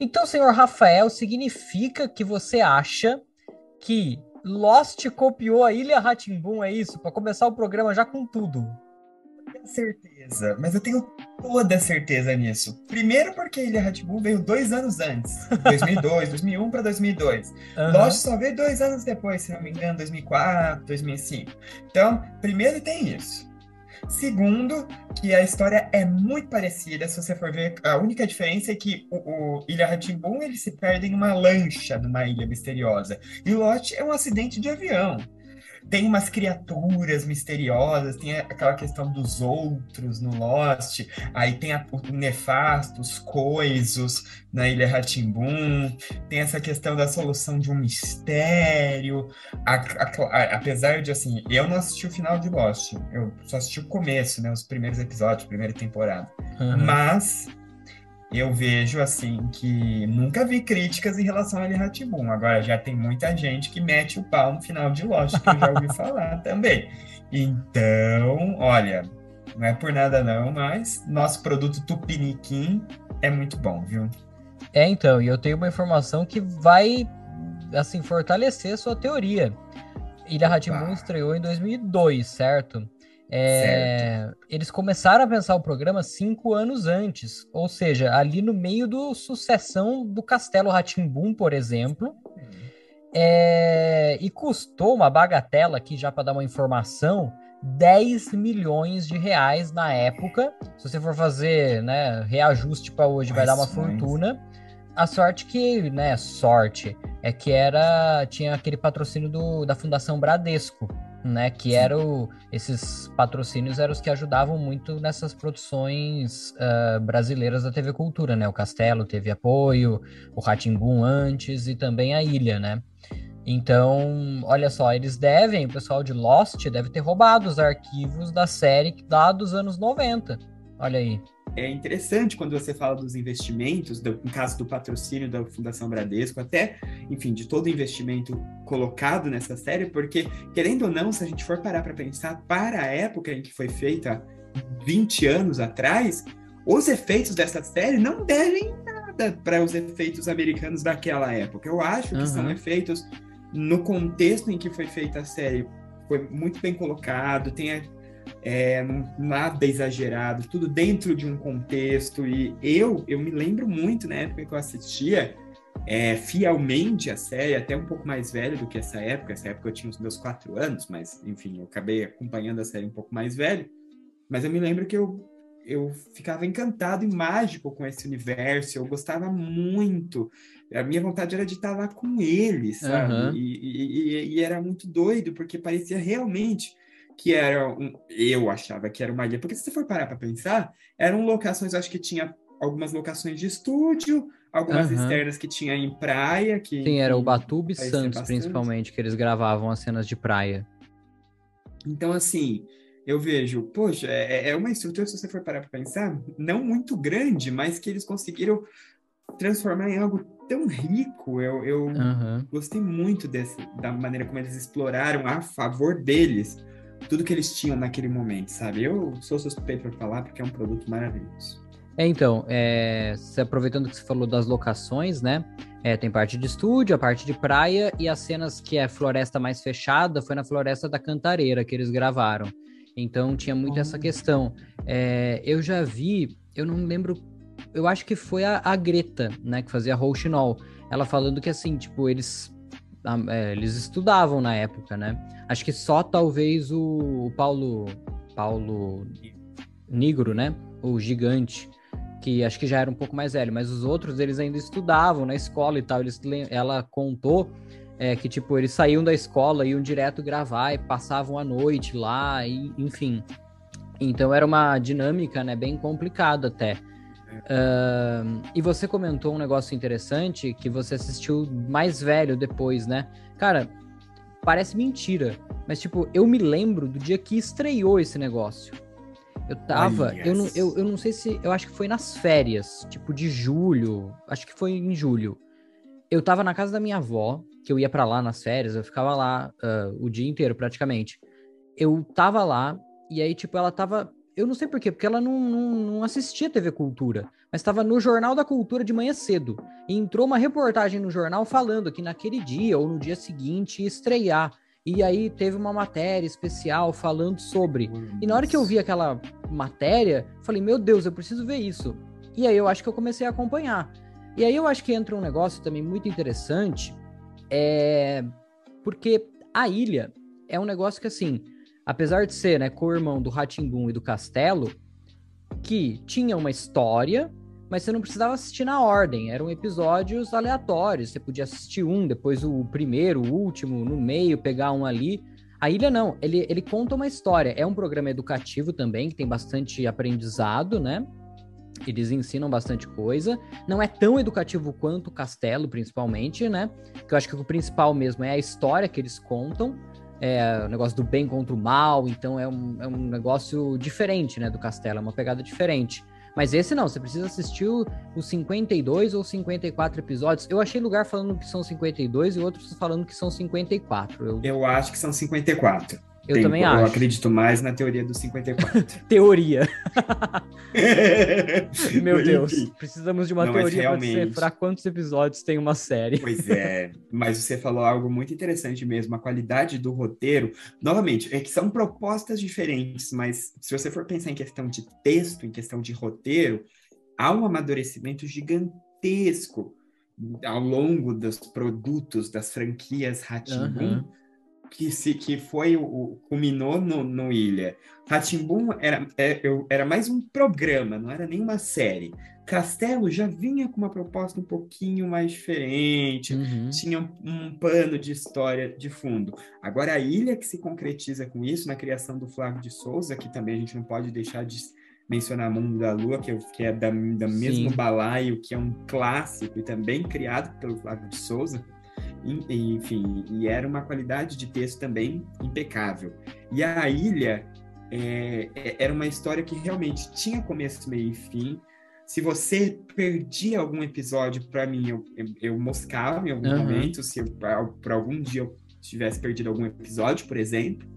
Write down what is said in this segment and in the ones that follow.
Então, senhor Rafael, significa que você acha que Lost copiou a Ilha Ratimbun, é isso? Para começar o programa já com tudo. tenho certeza, mas eu tenho toda certeza nisso. Primeiro porque a Ilha Ratimbun veio dois anos antes, 2002, 2001 para 2002. Aham. Lost só veio dois anos depois, se não me engano, 2004, 2005. Então, primeiro tem isso. Segundo, que a história é muito parecida, se você for ver, a única diferença é que o, o Ilha Ratimbun ele se perde em uma lancha numa ilha misteriosa. E Lost é um acidente de avião. Tem umas criaturas misteriosas, tem aquela questão dos outros no Lost, aí tem a, o nefasto, os coisos na Ilha Ratimbun, tem essa questão da solução de um mistério. A- a- apesar de, assim, eu não assisti o final de Lost, eu só assisti o começo, né, os primeiros episódios, primeira temporada. Aham. Mas eu vejo assim que nunca vi críticas em relação a Ilha Ratimbun. Agora já tem muita gente que mete o pau no final de Lost, que eu já ouvi falar também. Então, olha, não é por nada não, mas nosso produto Tupiniquim é muito bom, viu? É, então, e eu tenho uma informação que vai, assim, fortalecer sua teoria. Ilha Ratimbun Opa. estreou em 2002, certo? É, Eles começaram a pensar o programa cinco anos antes, ou seja, ali no meio do sucessão do Castelo Ratimbun, por exemplo. É, E custou uma bagatela aqui, já para dar uma informação, 10 milhões de reais na época. Se você for fazer, né, reajuste para hoje, vai dar uma fortuna. A sorte que, né, sorte, é que era tinha aquele patrocínio do, da Fundação Bradesco, né, que eram esses patrocínios eram os que ajudavam muito nessas produções ah, brasileiras da TV Cultura, né? O Castelo teve apoio, o Ratimbun antes e também a Ilha, né? Então, olha só, eles devem, o pessoal de Lost deve ter roubado os arquivos da série lá dos anos 90. Olha aí. É interessante quando você fala dos investimentos, do, no caso do patrocínio da Fundação Bradesco, até, enfim, de todo o investimento colocado nessa série, porque, querendo ou não, se a gente for parar para pensar, para a época em que foi feita, 20 anos atrás, os efeitos dessa série não devem nada para os efeitos americanos daquela época. Eu acho que são Uhum. efeitos no contexto em que foi feita a série, foi muito bem colocado, tem a- é, nada exagerado, tudo dentro de um contexto. E eu, eu me lembro muito na época que eu assistia é, fielmente a série, até um pouco mais velho do que essa época. Essa época eu tinha os meus quatro anos, mas enfim, eu acabei acompanhando a série um pouco mais velho. Mas eu me lembro que eu, eu ficava encantado e mágico com esse universo, eu gostava muito. A minha vontade era de estar lá com eles, sabe? Aham. E, e- e- e era muito doido, porque parecia realmente que era um. Eu achava que era uma ilha. Porque se você for parar para pensar, eram locações, acho que tinha algumas locações de estúdio, algumas Aham. externas que tinha em praia. Que, Sim, era o Batuba e Santos, principalmente, que eles gravavam as cenas de praia. Então, assim, eu vejo, poxa, é, é uma estrutura, se você for parar para pensar, não muito grande, mas que eles conseguiram transformar em algo tão rico. Eu, eu Aham. gostei muito desse, da maneira como eles exploraram a favor deles tudo que eles tinham naquele momento, sabe? Eu sou suspeito para falar porque é um produto maravilhoso. É, então, é, se aproveitando que você falou das locações, né? É, tem parte de estúdio, a parte de praia e as cenas que é floresta mais fechada foi na Floresta da Cantareira que eles gravaram. Então tinha muito essa questão. É, eu já vi, eu não lembro, eu acho que foi a, a Greta, né, que fazia Rouxinol. Ela falando que assim, tipo, eles, é, eles estudavam na época, né? Acho que só talvez o, Paulo, Paulo Negro, né? O gigante que acho que já era um pouco mais velho, mas os outros eles ainda estudavam na escola e tal. Eles, ela contou é, que tipo eles saíam da escola, iam direto gravar e passavam a noite lá, e, enfim. Então era uma dinâmica, né, bem complicada até. E você comentou um negócio interessante que você assistiu mais velho depois, né? Cara, parece mentira, mas tipo eu me lembro do dia que estreou esse negócio. Eu tava, Olha eu não, eu, eu não sei se, eu acho que foi nas férias, tipo de julho, acho que foi em julho. Eu tava na casa da minha avó, que eu ia pra lá nas férias, eu ficava lá ah, o dia inteiro praticamente. Eu tava lá, e aí, tipo, ela tava. Eu não sei porquê, porque ela não, não, não assistia TV Cultura, mas estava no Jornal da Cultura de manhã cedo. E entrou uma reportagem no jornal falando que naquele dia ou no dia seguinte ia estrear. E aí teve uma matéria especial falando sobre. E na hora que eu vi aquela matéria, falei, meu Deus, eu preciso ver isso. E aí eu acho que eu comecei a acompanhar. E aí eu acho que entra um negócio também muito interessante, é... porque a ilha é um negócio que assim, apesar de ser, né, co-irmão do Ratimbun e do Castelo, que tinha uma história, mas você não precisava assistir na ordem, eram episódios aleatórios, você podia assistir um, depois o primeiro, o último, no meio, pegar um ali. A Ilha não, ele, ele conta uma história, é um programa educativo também, que tem bastante aprendizado, né? Eles ensinam bastante coisa. Não é tão educativo quanto o Castelo, principalmente, né? Que eu acho que o principal mesmo é a história que eles contam é, o negócio do bem contra o mal, então é um, é um negócio diferente, né, do Castelo, é uma pegada diferente. Mas esse não, você precisa assistir os 52 ou 54 episódios. Eu achei lugar falando que são 52 e outros falando que são 54. Eu, eu acho que são 54. Eu Tem, também acho. Eu acredito mais na teoria dos 54. teoria. Meu Deus, precisamos de uma Não, teoria realmente... para quantos episódios tem uma série. Pois é, mas você falou algo muito interessante mesmo, a qualidade do roteiro. Novamente, é que são propostas diferentes, mas se você for pensar em questão de texto, em questão de roteiro, há um amadurecimento gigantesco ao longo dos produtos das franquias Ratimbun. Uhum que se que foi o culminou no, no Ilha. Ratimbun era, é, era mais um programa, não era nem uma série. Castelo já vinha com uma proposta um pouquinho mais diferente, uhum. tinha um, um, pano de história de fundo. Agora a Ilha que se concretiza com isso na criação do Flávio de Souza, que também a gente não pode deixar de mencionar Mundo da Lua, que, que é da, da mesmo balaio, que é um clássico e também criado pelo Flávio de Souza enfim, e era uma qualidade de texto também impecável. E a ilha é, é, era uma história que realmente tinha começo, meio e fim. Se você perdia algum episódio, para mim, eu, eu, eu, moscava em algum uhum. momento, se por algum dia eu tivesse perdido algum episódio, por exemplo.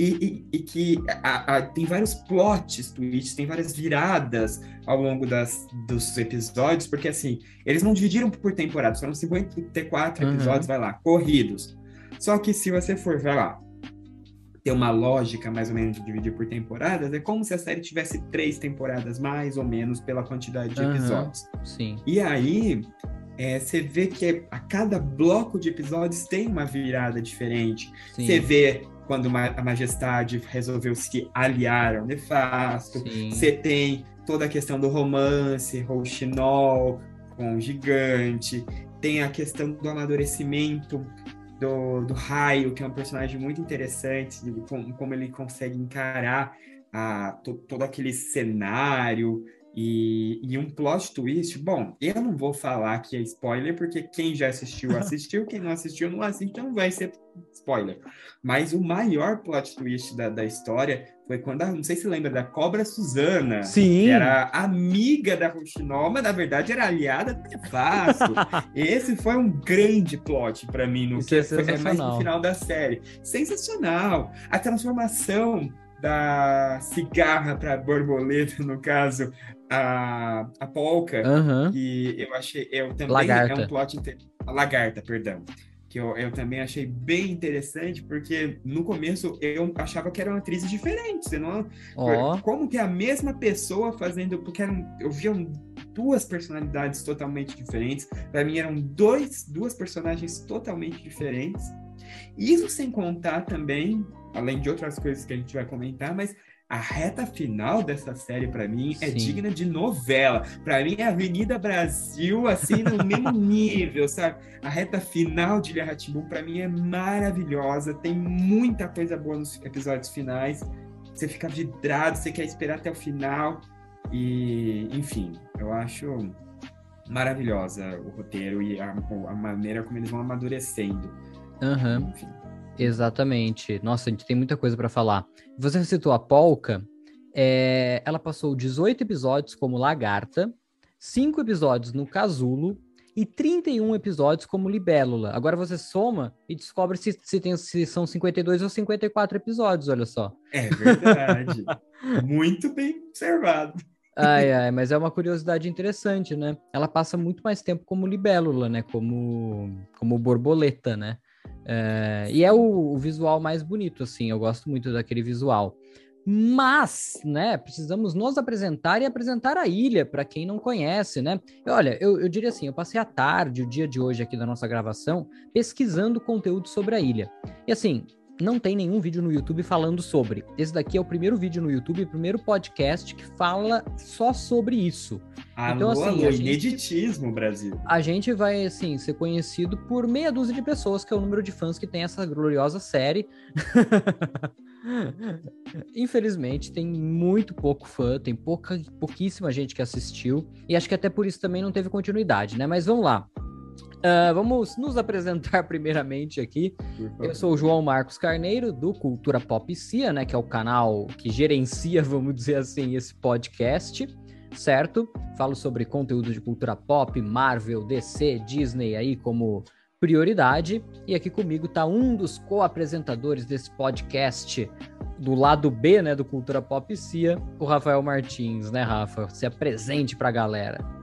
E, e, e que a, a, tem vários plots twists, tem várias viradas ao longo das, dos episódios, porque assim, eles não dividiram por temporadas, foram 54 uhum. episódios, vai lá, corridos. Só que se você for, vai lá, ter uma lógica mais ou menos de dividir por temporadas, é como se a série tivesse três temporadas mais ou menos pela quantidade de episódios. sim. E aí, é, você vê que a cada bloco de episódios tem uma virada diferente. Sim. Você vê quando a Majestade resolveu se aliar ao Nefasto. Você tem toda a questão do romance, Rouxinol com o gigante. Tem a questão do amadurecimento do, do Raio, que é um personagem muito interessante, como, como ele consegue encarar a, to, todo aquele cenário e, e, um plot twist, bom, eu não vou falar que é spoiler, porque quem já assistiu, assistiu, quem não assistiu, não assiste, então não vai ser spoiler. Mas o maior plot twist da, da história foi quando, não sei se lembra, da Cobra Suzana, Sim. que era amiga da Rochinol, mas na verdade era aliada do Nefasto. Esse foi um grande plot para mim, no que é foi mais no final da série. Sensacional! A transformação da cigarra para borboleta, no caso, a, a polca, uhum. que eu achei, eu também lagarta. é um plot a lagarta, perdão, que eu, eu também achei bem interessante, porque no começo eu achava que eram atrizes diferentes, não, oh. como que é a mesma pessoa fazendo, porque eram, eu via duas personalidades totalmente diferentes, para mim eram dois, duas personagens totalmente diferentes, isso sem contar também, além de outras coisas que a gente vai comentar, mas a reta final dessa série, para mim, é Sim. digna de novela. Para mim, é Avenida Brasil, assim, no mesmo nível, sabe? A reta final de Ilha Ratibum, para mim, é maravilhosa. Tem muita coisa boa nos episódios finais. Você fica vidrado, você quer esperar até o final. E, enfim, eu acho maravilhosa o roteiro e a, a maneira como eles vão amadurecendo. Uhum. Enfim. Exatamente. Nossa, a gente tem muita coisa para falar. Você citou a Polka. É... Ela passou 18 episódios como lagarta, 5 episódios no casulo e 31 episódios como Libélula. Agora você soma e descobre se, se, tem, se são 52 ou 54 episódios, olha só. É verdade. muito bem observado. Ai, ai, mas é uma curiosidade interessante, né? Ela passa muito mais tempo como libélula, né? Como, como borboleta, né? É, e é o, o, visual mais bonito, assim. Eu gosto muito daquele visual. Mas, né, precisamos nos apresentar e apresentar a ilha para quem não conhece, né? Olha, eu, eu diria assim, eu passei a tarde, o dia de hoje aqui da nossa gravação, pesquisando conteúdo sobre a ilha. E assim, não tem nenhum vídeo no YouTube falando sobre. Esse daqui é o primeiro vídeo no YouTube, o primeiro podcast que fala só sobre isso. Alô, então, assim, alô, gente, ineditismo, Brasil. A gente vai, assim, ser conhecido por meia dúzia de pessoas, que é o número de fãs que tem essa gloriosa série. Infelizmente, tem muito pouco fã, tem pouca, pouquíssima gente que assistiu, e acho que até por isso também não teve continuidade, né? Mas vamos lá. Uh, vamos nos apresentar primeiramente aqui. Eu sou o João Marcos Carneiro, do Cultura Pop Cia, né? Que é o canal que gerencia, vamos dizer assim, esse podcast, certo? Falo sobre conteúdo de cultura pop, Marvel, DC, Disney aí como prioridade. E aqui comigo tá um dos co-apresentadores desse podcast do lado B, né, do Cultura Pop Cia, o Rafael Martins, né, Rafa? Se apresente pra galera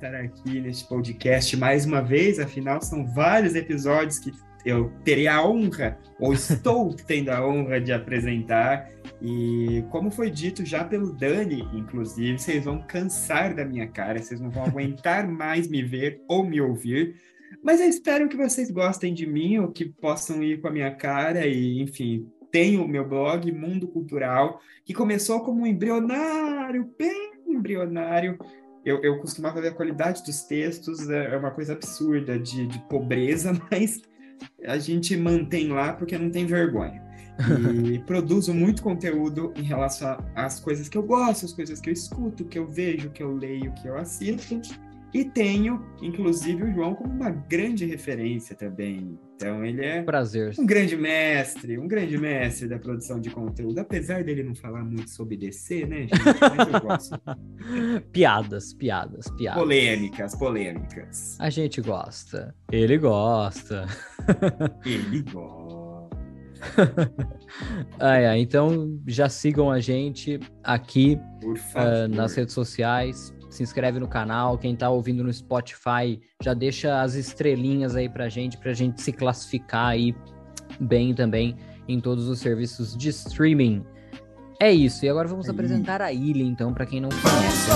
estar aqui neste podcast mais uma vez, afinal são vários episódios que eu terei a honra, ou estou tendo a honra de apresentar. E como foi dito já pelo Dani, inclusive, vocês vão cansar da minha cara, vocês não vão aguentar mais me ver ou me ouvir. Mas eu espero que vocês gostem de mim, ou que possam ir com a minha cara e, enfim, tenho o meu blog Mundo Cultural, que começou como um embrionário, bem embrionário, eu, eu costumava ver a qualidade dos textos, é, é uma coisa absurda de, de pobreza, mas a gente mantém lá porque não tem vergonha. E produzo muito conteúdo em relação às coisas que eu gosto, as coisas que eu escuto, que eu vejo, que eu leio, que eu assisto. E tenho, inclusive, o João como uma grande referência também. Então, ele é Prazer. um grande mestre, um grande mestre da produção de conteúdo. Apesar dele não falar muito sobre DC, né, gente? Mas eu gosto. piadas, piadas, piadas. Polêmicas, polêmicas. A gente gosta. Ele gosta. ele gosta. ah, é. Então já sigam a gente aqui uh, nas redes sociais se inscreve no canal. Quem tá ouvindo no Spotify, já deixa as estrelinhas aí pra gente, pra gente se classificar aí bem também em todos os serviços de streaming. É isso. E agora vamos aí. apresentar a ilha, então, para quem não conhece.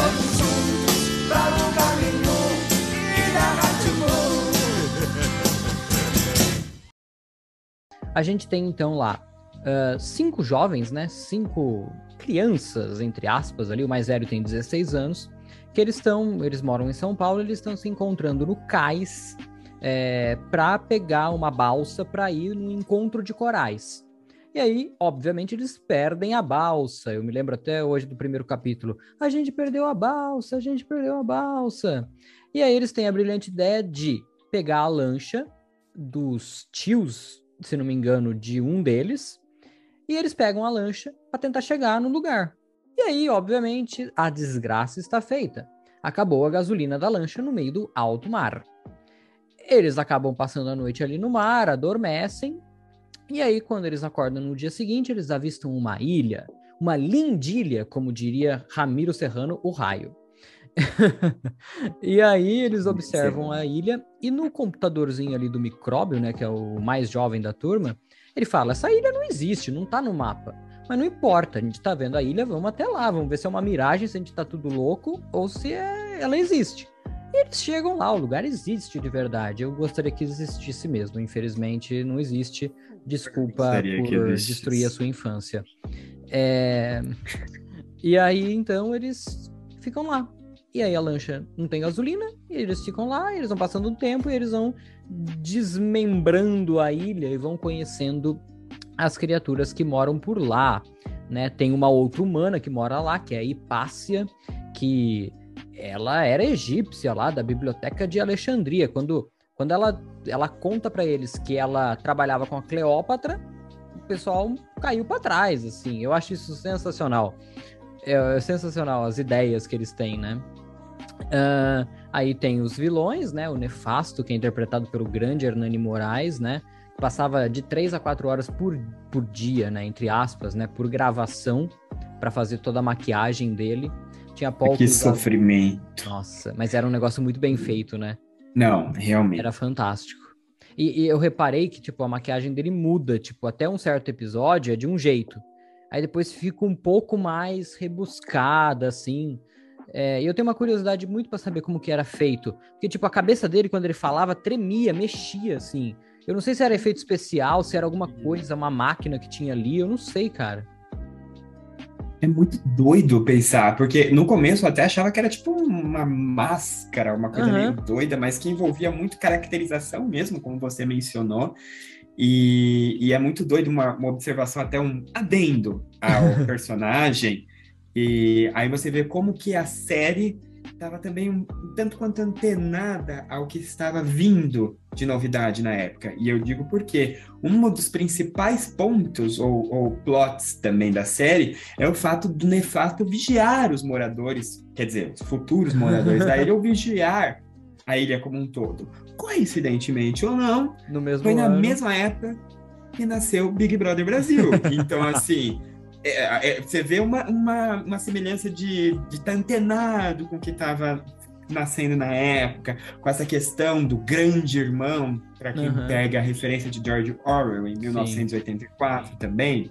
A gente tem então lá uh, cinco jovens, né? Cinco crianças, entre aspas, ali. O mais velho tem 16 anos que eles estão, eles moram em São Paulo, eles estão se encontrando no cais é, para pegar uma balsa para ir no encontro de corais. E aí, obviamente, eles perdem a balsa. Eu me lembro até hoje do primeiro capítulo. A gente perdeu a balsa, a gente perdeu a balsa. E aí eles têm a brilhante ideia de pegar a lancha dos tios, se não me engano, de um deles, e eles pegam a lancha para tentar chegar no lugar. E aí, obviamente, a desgraça está feita. Acabou a gasolina da lancha no meio do alto mar. Eles acabam passando a noite ali no mar, adormecem. E aí, quando eles acordam no dia seguinte, eles avistam uma ilha, uma lindilha, como diria Ramiro Serrano, o raio. e aí eles observam a ilha e no computadorzinho ali do micróbio, né, que é o mais jovem da turma, ele fala: essa ilha não existe, não tá no mapa. Mas não importa, a gente tá vendo a ilha, vamos até lá, vamos ver se é uma miragem, se a gente tá tudo louco ou se é... ela existe. E eles chegam lá, o lugar existe de verdade. Eu gostaria que existisse mesmo, infelizmente não existe. Desculpa por destruir a sua infância. É... E aí, então, eles ficam lá. E aí a lancha não tem gasolina, e eles ficam lá, eles vão passando o tempo e eles vão desmembrando a ilha e vão conhecendo as criaturas que moram por lá, né? Tem uma outra humana que mora lá, que é a Hipácia, que ela era egípcia lá da biblioteca de Alexandria. Quando, quando ela, ela conta para eles que ela trabalhava com a Cleópatra, o pessoal caiu para trás, assim. Eu acho isso sensacional. É, é, sensacional as ideias que eles têm, né? Uh, Aí tem os vilões, né? O Nefasto, que é interpretado pelo grande Hernani Moraes, né? Passava de três a quatro horas por, por dia, né? Entre aspas, né? Por gravação, para fazer toda a maquiagem dele. Tinha Paul Que sofrimento. Nossa, mas era um negócio muito bem feito, né? Não, realmente. Era fantástico. E, e, eu reparei que, tipo, a maquiagem dele muda, tipo, até um certo episódio é de um jeito. Aí depois fica um pouco mais rebuscada, assim. É, e eu tenho uma curiosidade muito para saber como que era feito. Porque, tipo, a cabeça dele, quando ele falava, tremia, mexia, assim. Eu não sei se era efeito especial, se era alguma coisa, uma máquina que tinha ali, eu não sei, cara. É muito doido pensar, porque no começo eu até achava que era tipo uma máscara, uma coisa uhum. meio doida, mas que envolvia muito caracterização mesmo, como você mencionou. E, e é muito doido uma, uma observação, até um adendo ao personagem. E aí você vê como que a série estava também um, tanto quanto antenada ao que estava vindo de novidade na época. E eu digo porque um dos principais pontos, ou, ou plots também da série, é o fato do Nefasto vigiar os moradores, quer dizer, os futuros moradores da ilha, ou vigiar a ilha como um todo. Coincidentemente ou não, foi ano. na mesma época que nasceu Big Brother Brasil. Então, assim. É, é, você vê uma, uma, uma semelhança de estar tá antenado com o que estava nascendo na época, com essa questão do grande irmão, para quem uhum. pega a referência de George Orwell em 1984 Sim. também.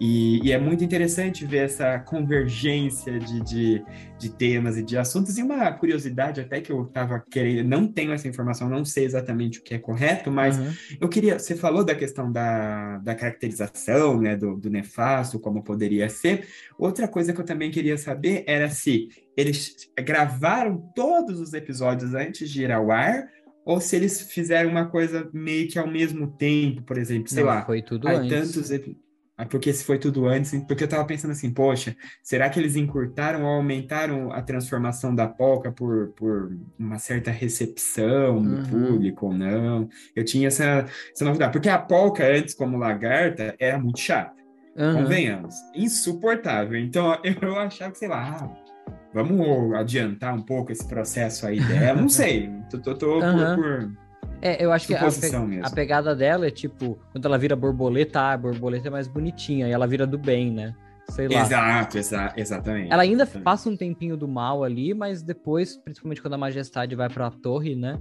E, e, é muito interessante ver essa convergência de, de, de, temas e de assuntos. E uma curiosidade, até que eu estava querendo, não tenho essa informação, não sei exatamente o que é correto, mas uhum. eu queria. Você falou da questão da, da caracterização, né, do, do nefasto, como poderia ser. Outra coisa que eu também queria saber era se eles gravaram todos os episódios antes de ir ao ar ou se eles fizeram uma coisa meio que ao mesmo tempo, por exemplo, sei Não, lá. Foi tudo antes. Tantos porque se foi tudo antes, porque eu tava pensando assim, poxa, será que eles encurtaram ou aumentaram a transformação da Polka por, por uma certa recepção do uhum. público ou não? Eu tinha essa, essa novidade, porque a Polka antes, como lagarta, era muito chata. Uhum. Convenhamos, insuportável. Então eu achava que, sei lá, ah, vamos adiantar um pouco esse processo aí dela. Não sei, tô, tô, tô uhum. por, por, É, eu acho que a, pe a, pegada dela é tipo, quando ela vira borboleta, ah, a borboleta é mais bonitinha, e ela vira do bem, né? Sei lá. Exato, exa exatamente. Ela ainda exatamente. passa um tempinho do mal ali, mas depois, principalmente quando a majestade vai pra torre, né?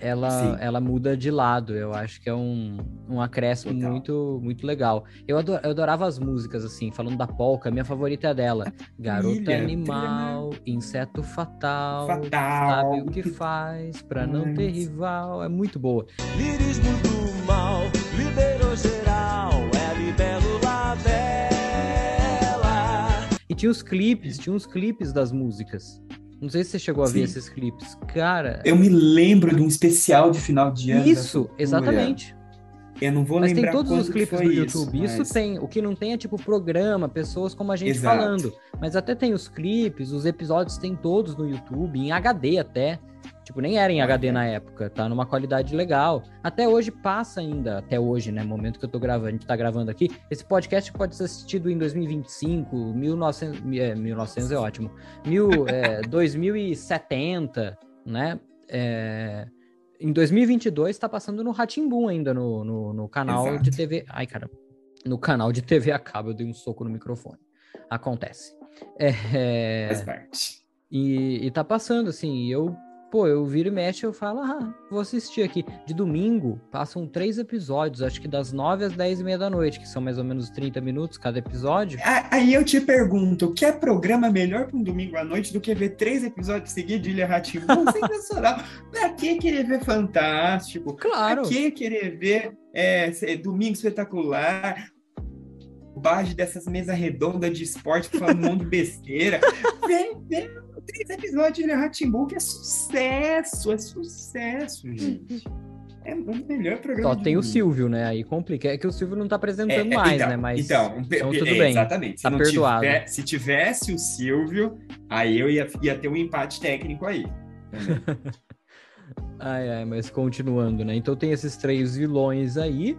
Ela, ela muda de lado. Eu acho que é um, um acréscimo muito muito legal. Eu, ador, eu adorava as músicas, assim, falando da polka, minha favorita é dela. Garota animal, inseto fatal, fatal, sabe o que faz pra não ter rival. É muito boa. Lirismo do mal, liberou geral, é a libélula bela. E tinha os clipes, tinha uns clipes das músicas. Não sei se você chegou a ver esses clipes. Cara. Eu me lembro de um especial de final de ano. Isso, exatamente. Eu não vou mas lembrar tem todos os clipes do YouTube. Isso, mas... tem. O que não tem é tipo programa, pessoas como a gente Exato. falando. Mas até tem os clipes, os episódios tem todos no YouTube, em HD até. Tipo, nem era em HD na época, tá numa qualidade legal. Até hoje passa ainda, até hoje, né? Momento que eu tô gravando, a gente tá gravando aqui. Esse podcast pode ser assistido em 2025, 1900, é, 1900 é ótimo. Mil, é, 2070, né? É, em 2022 tá passando no Ratimbum ainda, no, no, no canal Exato. de TV. Ai, cara. No canal de TV a cabo, eu dei um soco no microfone. Acontece. É, é... Faz parte. E, e tá passando, assim, eu pô, eu viro e mexe eu falo, ah, vou assistir aqui. De domingo, passam três episódios, acho que das nove às dez e meia da noite, que são mais ou menos 30 minutos cada episódio. Aí eu te pergunto, que é programa melhor para um domingo à noite do que ver três episódios seguidos de Ilha Ratimbu? Sensacional. pra que querer ver Fantástico? Claro. Pra que querer ver é, Domingo Espetacular? Bobagem dessas mesas redondas de esporte falando um monte de besteira. Vem, vem três episódios de Ratimbu, que é sucesso, é sucesso, gente. É o melhor programa. Só tem mundo. o Silvio, né? Aí complica. É que o Silvio não tá apresentando é, mais, então, né? Mas então, então tudo é, bem. Exatamente. Se, tá perdoado. Tiver, se tivesse o Silvio, aí eu ia, ia ter um empate técnico aí. ai, ai, mas continuando, né? Então tem esses três vilões aí.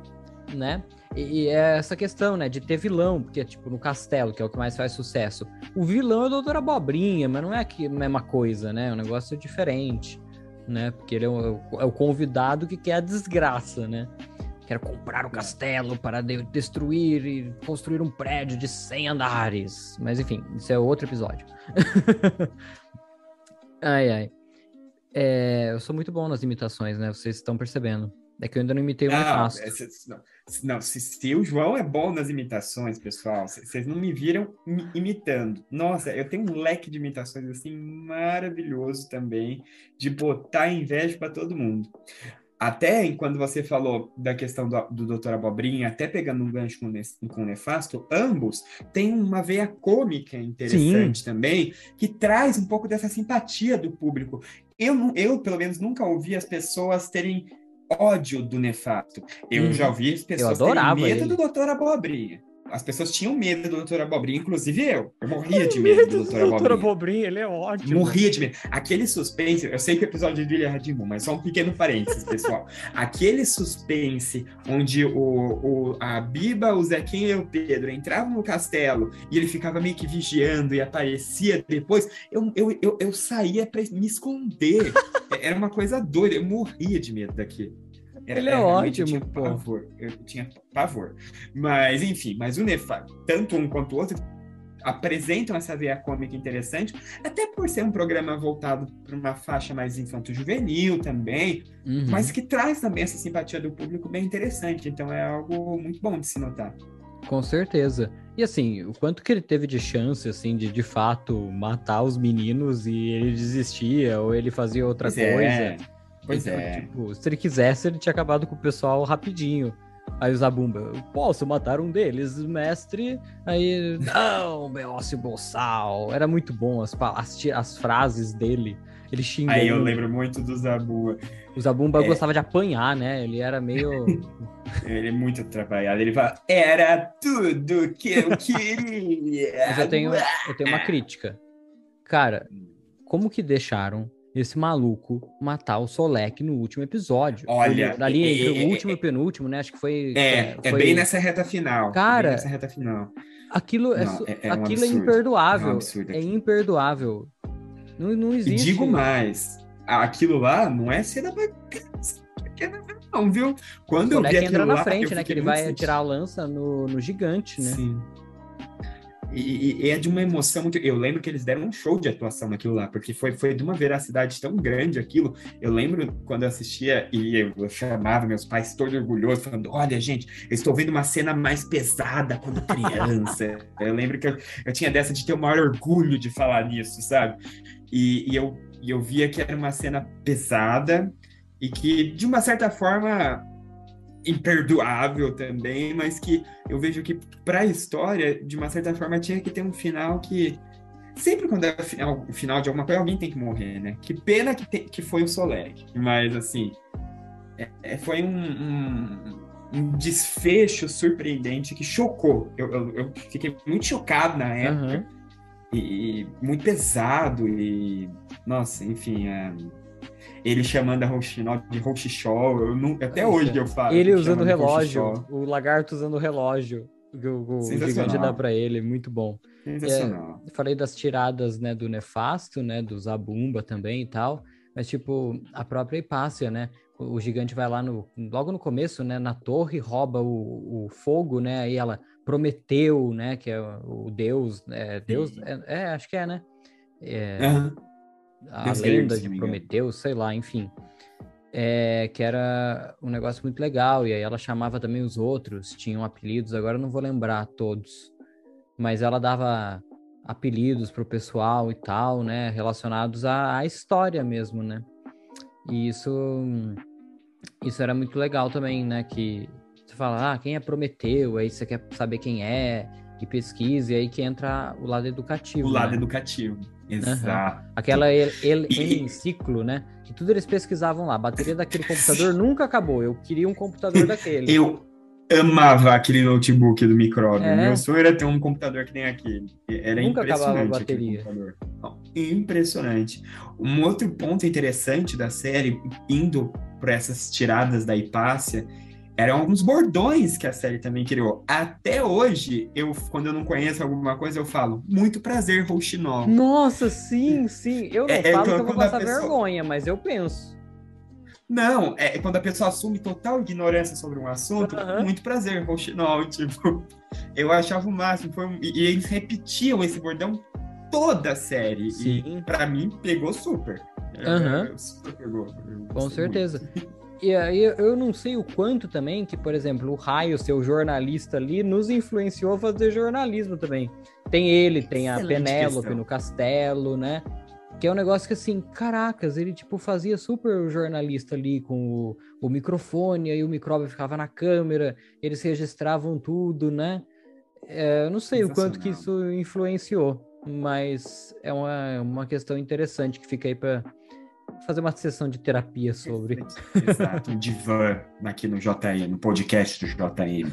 Né? E, e é essa questão, né, de ter vilão, porque, tipo, no castelo, que é o que mais faz sucesso, o vilão é o Doutor Abobrinha, mas não é a mesma coisa, né? É um negócio diferente, né? Porque ele é o, é o convidado que quer a desgraça, né? Quer comprar o castelo para de destruir e construir um prédio de 100 andares. Mas enfim, isso é outro episódio. ai, ai. É, eu sou muito bom nas imitações, né? Vocês estão percebendo. É que eu ainda não imitei o Não, Nefasto. é, cê- não, não se, se o João é bom nas imitações, pessoal, vocês não me viram mi- imitando. Nossa, eu tenho um leque de imitações assim maravilhoso também, de botar inveja para todo mundo. Até quando você falou da questão do, do Dr. Abobrinha, até pegando um gancho com, com o Nefasto, ambos têm uma veia cômica interessante também, que traz um pouco dessa simpatia do público. Eu, não- eu, pelo menos, nunca ouvi as pessoas terem ódio do Nefasto. Eu Uhum. já ouvi as pessoas adorava terem medo ele. do Dr. Abobrinha. As pessoas tinham medo do Dr. Abobrinha, inclusive eu. Eu morria de medo do Dr. Abobrinha. Abobrinha, ele é ótimo. Morria de medo. Aquele suspense, eu sei que o episódio de Ilha Radimon, mas só um pequeno parênteses, pessoal. Aquele suspense onde o, o- a Biba, o Zequinha e o Pedro entravam no castelo e ele ficava meio que vigiando e aparecia depois, eu, eu, eu, eu saía pra me esconder. Era uma coisa doida, eu morria de medo daquilo. Era- Ele é eu ótimo, tinha pô. Pavor, eu tinha pavor. Mas, enfim, mas o Nefa, tanto um quanto o outro, apresentam essa veia cômica interessante, até por ser um programa voltado para uma faixa mais infanto-juvenil também, Uhum. mas que traz também essa simpatia do público bem interessante. Então é algo muito bom de se notar. Com certeza. E assim, o quanto que ele teve de chance, assim, de de fato matar os meninos e ele desistia, ou ele fazia outra Pois coisa. é. Pois Então, é. Tipo, se ele quisesse, ele tinha acabado com o pessoal rapidinho. Aí o Zabumba, posso matar um deles, mestre? Aí, não, Beócio Boçal. Era muito bom as, as, as frases dele. Ele xingou. Aí eu lembro muito do Zabua. O Zabumba É. gostava de apanhar, né? Ele era meio. Ele é muito atrapalhado. Ele fala: Era tudo que eu queria. Mas eu tenho, eu tenho uma crítica. Cara, como que deixaram esse maluco matar o Solek no último episódio? Olha, Foi ali é- entre é- o último e o penúltimo, né? Acho que foi. É, é foi- bem nessa reta final. Cara, é bem nessa reta final. Aquilo é, Não, é- é um aquilo é imperdoável. É É, um absurdo aquilo. imperdoável. Não, não E existe. digo mais, aquilo lá não é cena pequena, não, viu? Quando o eu vi aquilo entra na lá, frente, né? Que ele vai sentido. tirar a lança no, no gigante, né? Sim. E, e- é de uma emoção muito. Eu lembro que eles deram um show de atuação naquilo lá, porque foi, foi de uma veracidade tão grande aquilo. Eu lembro quando eu assistia e eu, eu chamava meus pais todo orgulhoso, falando: Olha, gente, eu estou vendo uma cena mais pesada quando criança. eu lembro que eu, eu tinha dessa de ter o maior orgulho de falar nisso, sabe? E, e eu, e eu via que era uma cena pesada e que, de uma certa forma, imperdoável também, mas que eu vejo que para a história, de uma certa forma, tinha que ter um final que sempre quando é o final, o final de alguma coisa, alguém tem que morrer, né? Que pena que, te- que foi o Solek, mas assim, é- é- foi um, um, um desfecho surpreendente que chocou. Eu, eu, eu fiquei muito chocado na época Aham. e, e muito pesado e nossa, enfim, é, ele chamando a Rochinol de Rochichol, eu não, até hoje eu falo. Ele usando relógio, o lagarto usando o relógio. O, o gigante dá pra ele, muito bom. Sensacional. Eu falei das tiradas, né, do Nefasto, né, do Zabumba também e tal, mas tipo, a própria Hipácia, né, o, o gigante vai lá no, logo no começo, né, na torre, rouba o, o fogo, né, aí ela prometeu, né, que é o, o deus, é, deus, é, é, acho que é, né, é, Aham. A Deus lenda se de. Prometeu, sei lá, enfim. É, que era um negócio muito legal, e aí ela chamava também os outros, tinham apelidos, agora eu não vou lembrar todos, mas ela dava apelidos pro pessoal e tal, né, relacionados à, à história mesmo, né, e isso, isso era muito legal também, né, que você fala, ah, quem é Prometeu, aí você quer saber quem é, e pesquisa, e aí que entra o lado educativo, O lado né? educativo. Exato. Aquela el, el, E- hemiciclo, né? Que tudo eles pesquisavam lá. A bateria daquele computador nunca acabou. Eu queria um computador daquele. Eu amava aquele notebook do micróbio. É. Meu sonho era ter um computador que nem aquele. Era Nunca acabava a impressionante bateria. impressionante. Um outro ponto interessante da série, indo para essas tiradas da Hipácia, eram alguns bordões que a série também criou. Até hoje, eu, quando eu não conheço alguma coisa, eu falo, muito prazer, Rouxinol. Nossa, sim, sim. Eu não é, falo que eu vou passar pessoa... vergonha, mas eu penso. Não, é quando a pessoa assume total ignorância sobre um assunto, uhum. muito prazer, Rouxinol, tipo, eu achava o máximo, foi um... e eles repetiam esse bordão toda a série, Sim. e para mim pegou super. Uhum. super pegou. Com certeza. Muito. E aí eu não sei o quanto também que, por exemplo, o Raio, seu jornalista ali, nos influenciou a fazer jornalismo também. Tem ele, tem Excelente a Penélope no castelo, né? Que é um negócio que, assim, caracas, ele, tipo, fazia super jornalista ali com o, o microfone, aí o micróbio ficava na câmera, eles registravam tudo, né? É, eu não sei o quanto que isso influenciou, mas é uma, uma questão interessante que fica aí para fazer uma sessão de terapia sobre. Exato, um divã aqui no JM, no podcast do JM.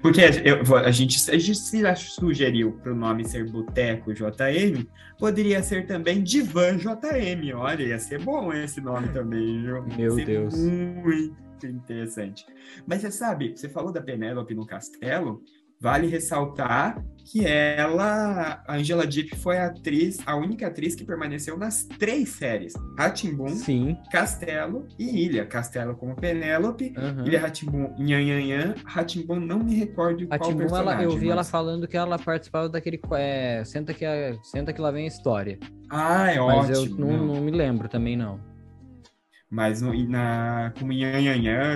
Porque eu, a, gente, a gente se sugeriu para o nome ser Boteco JM, poderia ser também Divã JM. Olha, ia ser bom esse nome também, viu? Meu Deus. Muito interessante. Mas você sabe, você falou da Penélope no castelo, Vale ressaltar que ela, a Angela Deep, foi a atriz, a única atriz que permaneceu nas três séries: Ratimbun. Castelo e Ilha. Castelo como Penélope, uhum. Ilha Ratimbun, Nhanhanhan. Ratimbun não me recordo qual Ratimbun, personagem. Ela, eu vi mas... ela falando que ela participava daquele é, senta que senta que lá vem a história. Ah, é mas ótimo. Mas eu não, não me lembro também não mas no, na, como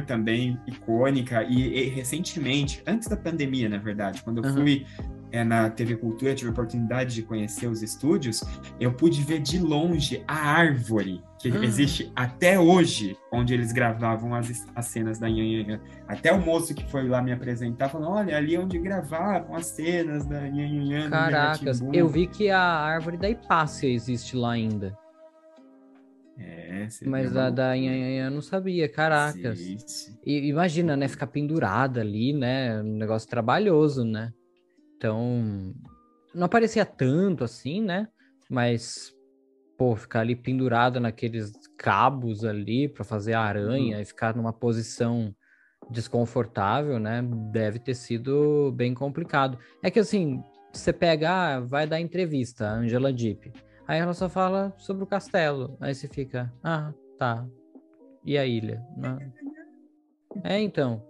também icônica, e, e, recentemente, antes da pandemia, na verdade, quando eu uhum. fui é, na TV Cultura, tive a oportunidade de conhecer os estúdios, eu pude ver de longe a árvore que uhum. existe até hoje, onde eles gravavam as, as cenas da Yan Até o moço que foi lá me apresentar falou: olha, ali é onde gravavam as cenas da Yan Caracas, eu vi que a árvore da Hipácia existe lá ainda. Mas a da Inhanha eu não sabia, caracas. Sim, sim. E imagina, né, ficar pendurada ali, né, um negócio trabalhoso, né? Então, não aparecia tanto assim, né? Mas, pô, ficar ali pendurada naqueles cabos ali para fazer a aranha uhum. e ficar numa posição desconfortável, né? Deve ter sido bem complicado. É que assim, você pega, ah, vai dar entrevista, a Angela Deep. Aí ela só fala sobre o castelo. Aí você fica, ah, tá. E a ilha? Não. É, então.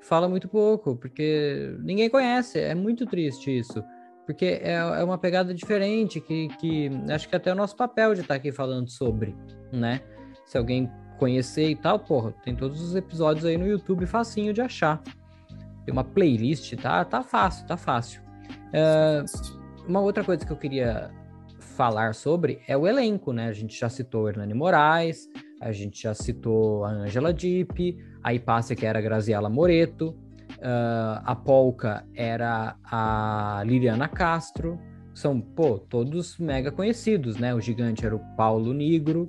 Fala muito pouco, porque ninguém conhece. É muito triste isso. Porque é, é uma pegada diferente que, que acho que até é o nosso papel de estar aqui falando sobre, né? Se alguém conhecer e tal, porra, tem todos os episódios aí no YouTube facinho de achar. Tem uma playlist, tá? Tá fácil, tá fácil. Uh, uma outra coisa que eu queria falar sobre é o elenco, né? A gente já citou Hernani Moraes, a gente já citou a Angela Dipp, a Ipácia, que era a Moreto, uh, a Polka era a Liliana Castro, são, pô, todos mega conhecidos, né? O gigante era o Paulo Nigro,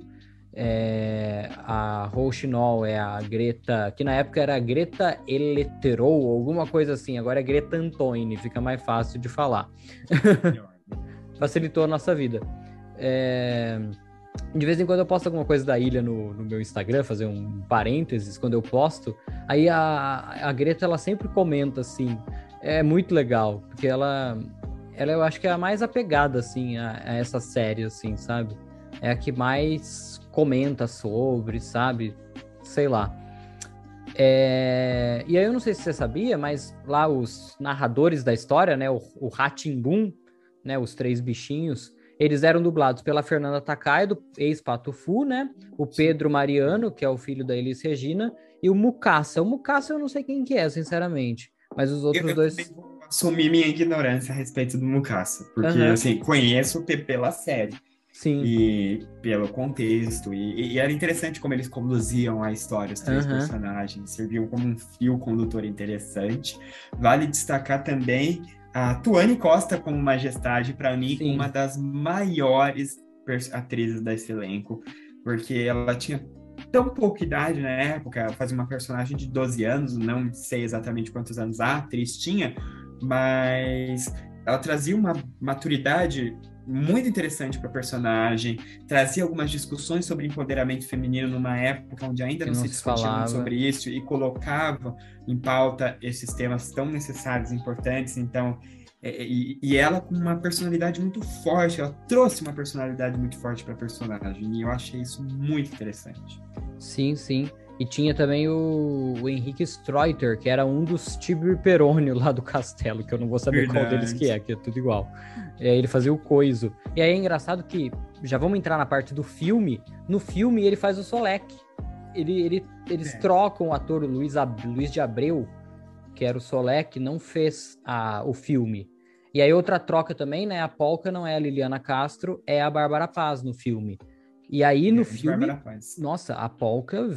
é, a Rouxinol é a Greta, que na época era Greta Eleterou, alguma coisa assim, agora é Greta Antoni, fica mais fácil de falar. Facilitou a nossa vida. É... De vez em quando eu posto alguma coisa da ilha no, no, meu Instagram, fazer um parênteses quando eu posto. Aí a, a Greta, ela sempre comenta assim. É muito legal, porque ela, ela eu acho que é a mais apegada, assim, a, a essa série, assim, sabe? É a que mais comenta sobre, sabe? Sei lá. É... E aí eu não sei se você sabia, mas lá os narradores da história, né? O, o Ratimbum, né, os três bichinhos, eles eram dublados pela Fernanda Takai, do ex-Patufu, né? O Pedro Mariano, que é o filho da Elis Regina, e o Mukassa. O Mukassa eu não sei quem que é, sinceramente. Mas os outros eu dois. Vou assumir minha ignorância a respeito do Mukassa. Porque, uhum. assim, conheço pela série. Sim. E pelo contexto. E, e, era interessante como eles conduziam a história, os três uhum. personagens. Serviam como um fio condutor interessante. Vale destacar também a Tuane Costa como Majestade, para mim, Sim. uma das maiores atrizes desse elenco, porque ela tinha tão pouca idade na época, fazia uma personagem de 12 anos, não sei exatamente quantos anos a atriz tinha, mas ela trazia uma maturidade muito interessante para a personagem, trazia algumas discussões sobre empoderamento feminino numa época onde ainda não, não, se discutia muito sobre isso e colocava em pauta esses temas tão necessários e importantes. Então, é, e, e, ela com uma personalidade muito forte, ela trouxe uma personalidade muito forte para a personagem, e eu achei isso muito interessante. Sim, sim. E tinha também o, o Henrique Streuter, que era um dos Tibio Perônio lá do castelo, que eu não vou saber Verdade. qual deles que é, que é tudo igual. E aí ele fazia o coiso. E aí é engraçado que, já vamos entrar na parte do filme, no filme ele faz o Solek. Ele, ele, eles é. trocam o ator Luiz, Ab, Luiz de Abreu, que era o Solek, não fez a, o filme. E aí outra troca também, né? A Polka não é a Liliana Castro, é a Bárbara Paz no filme. E aí no é, filme, nossa, a Polka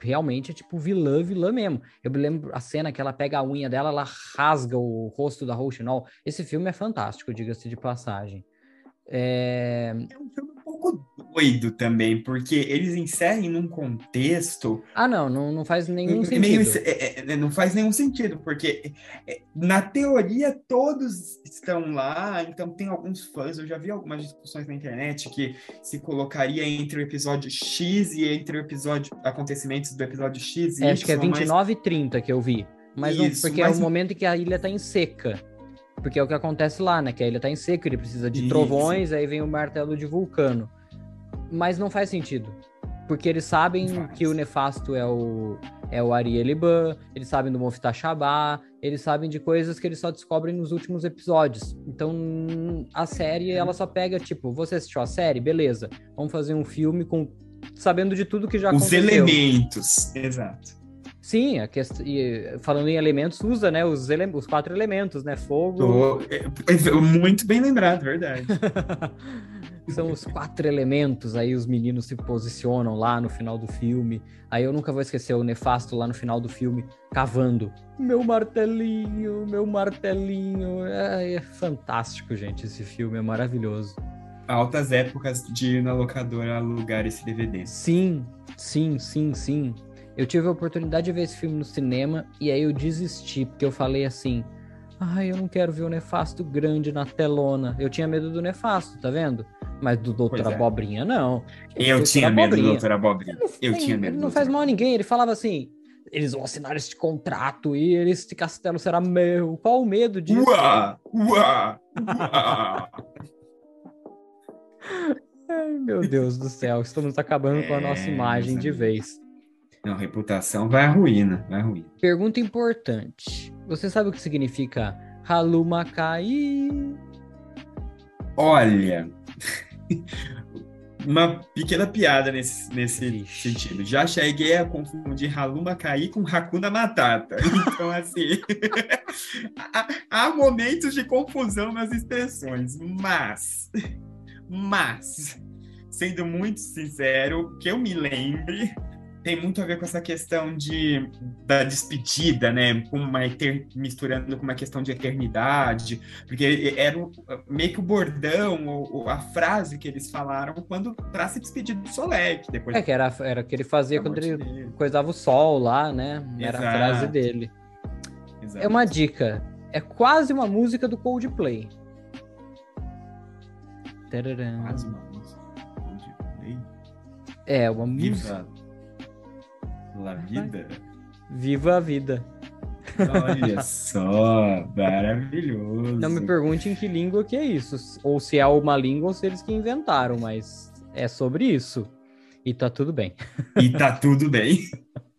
realmente é tipo vilã, vilã mesmo. Eu me lembro a cena que ela pega a unha dela, ela rasga o rosto da Rochinol. Esse filme é fantástico, diga-se de passagem. É... é um filme doido também, porque eles inserem num contexto. Ah, não, não, não faz nenhum sentido. Meio, é, é, não faz nenhum sentido, porque é, na teoria todos estão lá, então tem alguns fãs, eu já vi algumas discussões na internet que se colocaria entre o episódio X e entre o episódio acontecimentos do episódio X e é, Acho que é 29 mas... e 30 que eu vi. Mas Isso, não, porque mas... é o momento em que a ilha tá em seca. Porque é o que acontece lá, né? Que a ilha tá em seco, ele precisa de Isso. trovões, aí vem o martelo de vulcano. Mas não faz sentido. Porque eles sabem que o Nefasto é o, é o Ari Eliban, eles sabem do Mofta Shabá, eles sabem de coisas que eles só descobrem nos últimos episódios. Então, a série, ela só pega, tipo, você assistiu a série? Beleza. Vamos fazer um filme com sabendo de tudo que já Os aconteceu. Os elementos, exato. Sim, a questão, e, falando em elementos, usa né, os, ele, os quatro elementos, né? Fogo. É, é, muito bem lembrado, verdade. São os quatro elementos, aí os meninos se posicionam lá no final do filme. Aí eu nunca vou esquecer o Nefasto lá no final do filme, cavando. Meu martelinho, meu martelinho. É, é fantástico, gente, esse filme, é maravilhoso. Altas épocas de ir na locadora alugar esse DVD. Sim, sim, sim, sim. Eu tive a oportunidade de ver esse filme no cinema e aí eu desisti, porque eu falei assim: ai, eu não quero ver o Nefasto grande na telona. Eu tinha medo do Nefasto, tá vendo? Mas do Doutor é. Abobrinha, não. Eu tinha medo do Doutor Abobrinha. Eu tinha medo. Ele não faz mal a ninguém. Ele falava assim: eles vão assinar este contrato e este castelo será meu. Qual o medo disso? Uá, uá, uá. Ai, meu Deus do céu, estamos acabando é, com a nossa é, imagem de vez. Não, reputação vai à ruína, vai à ruína. Pergunta importante. Você sabe o que significa Halumakai? Olha, uma pequena piada nesse, nesse sentido. Já cheguei a confundir Halumakai com Hakuna Matata. Então, assim, há, há momentos de confusão nas expressões, mas, mas, sendo muito sincero, que eu me lembre, tem muito a ver com essa questão de da despedida, né? Com uma eter, misturando com uma questão de eternidade, porque era o, meio que o bordão, ou, a frase que eles falaram quando para se despedir do Solek. Depois é que era, era que ele fazia quando ele dele. coisava o sol lá, né? Era Exato. a frase dele. Exato. É uma dica. É quase uma música do Coldplay. Quase uma música do Coldplay. É, uma música. La vida? Viva a vida. Olha só, maravilhoso. Não me pergunte em que língua que é isso, ou se é uma língua ou se eles que inventaram, mas é sobre isso. E tá tudo bem. E tá tudo bem.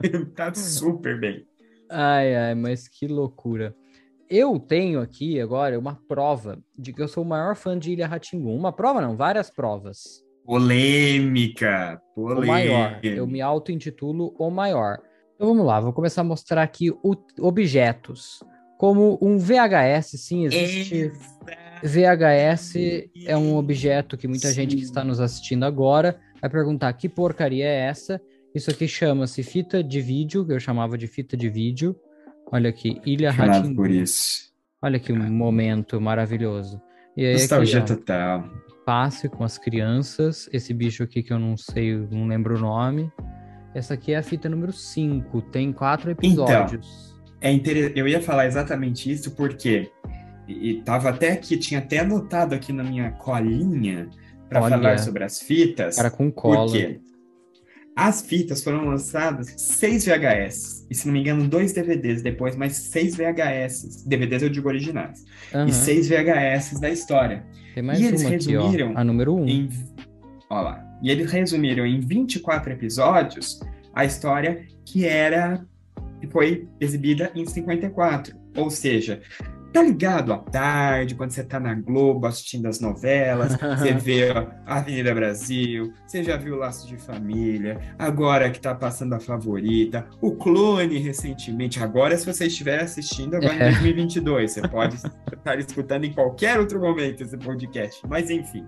tá super bem. Ai, ai, mas que loucura. Eu tenho aqui agora uma prova de que eu sou o maior fã de Ilha Ratingu. Uma prova não, várias provas. Polêmica, polêmica. O maior. Eu me auto-intitulo o maior. Então vamos lá, vou começar a mostrar aqui objetos. Como um VHS, sim, existe. VHS é um objeto que muita sim. gente que está nos assistindo agora vai perguntar que porcaria é essa. Isso aqui chama-se fita de vídeo, que eu chamava de fita de vídeo. Olha aqui, Ilha Ratinho. por isso. Olha que momento maravilhoso. E aí, Nostalgia aqui, total passe com as crianças. Esse bicho aqui que eu não sei, não lembro o nome. Essa aqui é a fita número 5, tem quatro então, episódios. Então, é inter... eu ia falar exatamente isso porque e tava até aqui, tinha até anotado aqui na minha colinha para falar sobre as fitas. Cara com cola. Por quê? As fitas foram lançadas seis VHS, e se não me engano, dois DVDs depois, mais seis VHS. DVDs eu digo originais. Uhum. E seis VHS da história. Tem mais e eles resumiram. Aqui, a número um. Em, ó lá. E eles resumiram em 24 episódios a história que era. que foi exibida em 54. Ou seja, Tá ligado à tarde, quando você tá na Globo assistindo as novelas, você vê a Avenida Brasil, você já viu Laços de Família, agora que tá passando a favorita, o Clone recentemente, agora se você estiver assistindo agora é. em 2022, você pode estar escutando em qualquer outro momento esse podcast, mas enfim.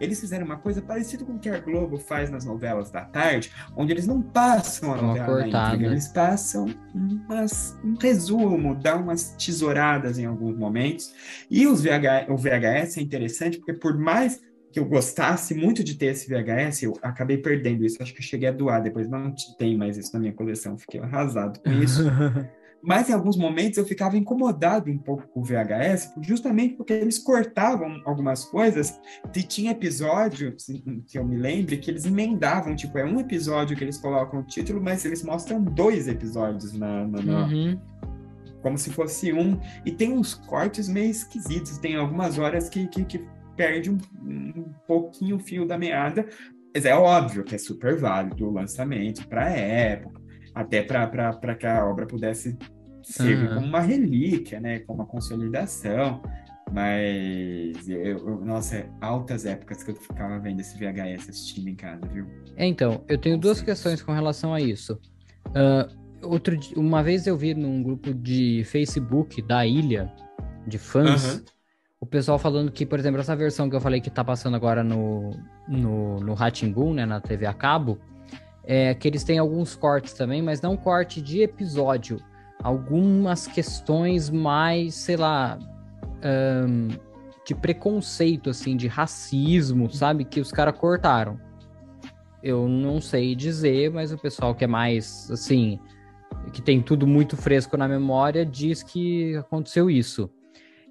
Eles fizeram uma coisa parecida com o que a Globo faz nas novelas da tarde, onde eles não passam a novela na íntegra, eles passam umas, um resumo, dão umas tesouradas em alguns momentos. E os VH, o VHS é interessante porque por mais que eu gostasse muito de ter esse VHS, eu acabei perdendo isso. Acho que eu cheguei a doar, depois não tem mais isso na minha coleção. Fiquei arrasado com isso. Mas em alguns momentos eu ficava incomodado um pouco com o VHS, justamente porque eles cortavam algumas coisas e tinha episódios, que eu me lembre, que eles emendavam, tipo, é um episódio que eles colocam o título, mas eles mostram dois episódios na, na, na... Uhum. como se fosse um, e tem uns cortes meio esquisitos, tem algumas horas que, que, que perde um, um pouquinho o fio da meada, mas é óbvio que é super válido o lançamento para a época, até para que a obra pudesse servir uhum. como uma relíquia, né, como uma consolidação. Mas, eu, eu, nossa, altas épocas que eu ficava vendo esse VHS assistindo em casa, viu? É, então, eu tenho duas questões com relação a isso. Uh, outro, uma vez eu vi num grupo de Facebook da ilha, de fãs, uhum. o pessoal falando que, por exemplo, essa versão que eu falei que tá passando agora no, no, no Ratimbun, né, na TV a cabo, é, que eles têm alguns cortes também, mas não corte de episódio. Algumas questões mais, sei lá, um, de preconceito, assim, de racismo, sabe? Que os caras cortaram. Eu não sei dizer, mas o pessoal que é mais, assim, que tem tudo muito fresco na memória, diz que aconteceu isso.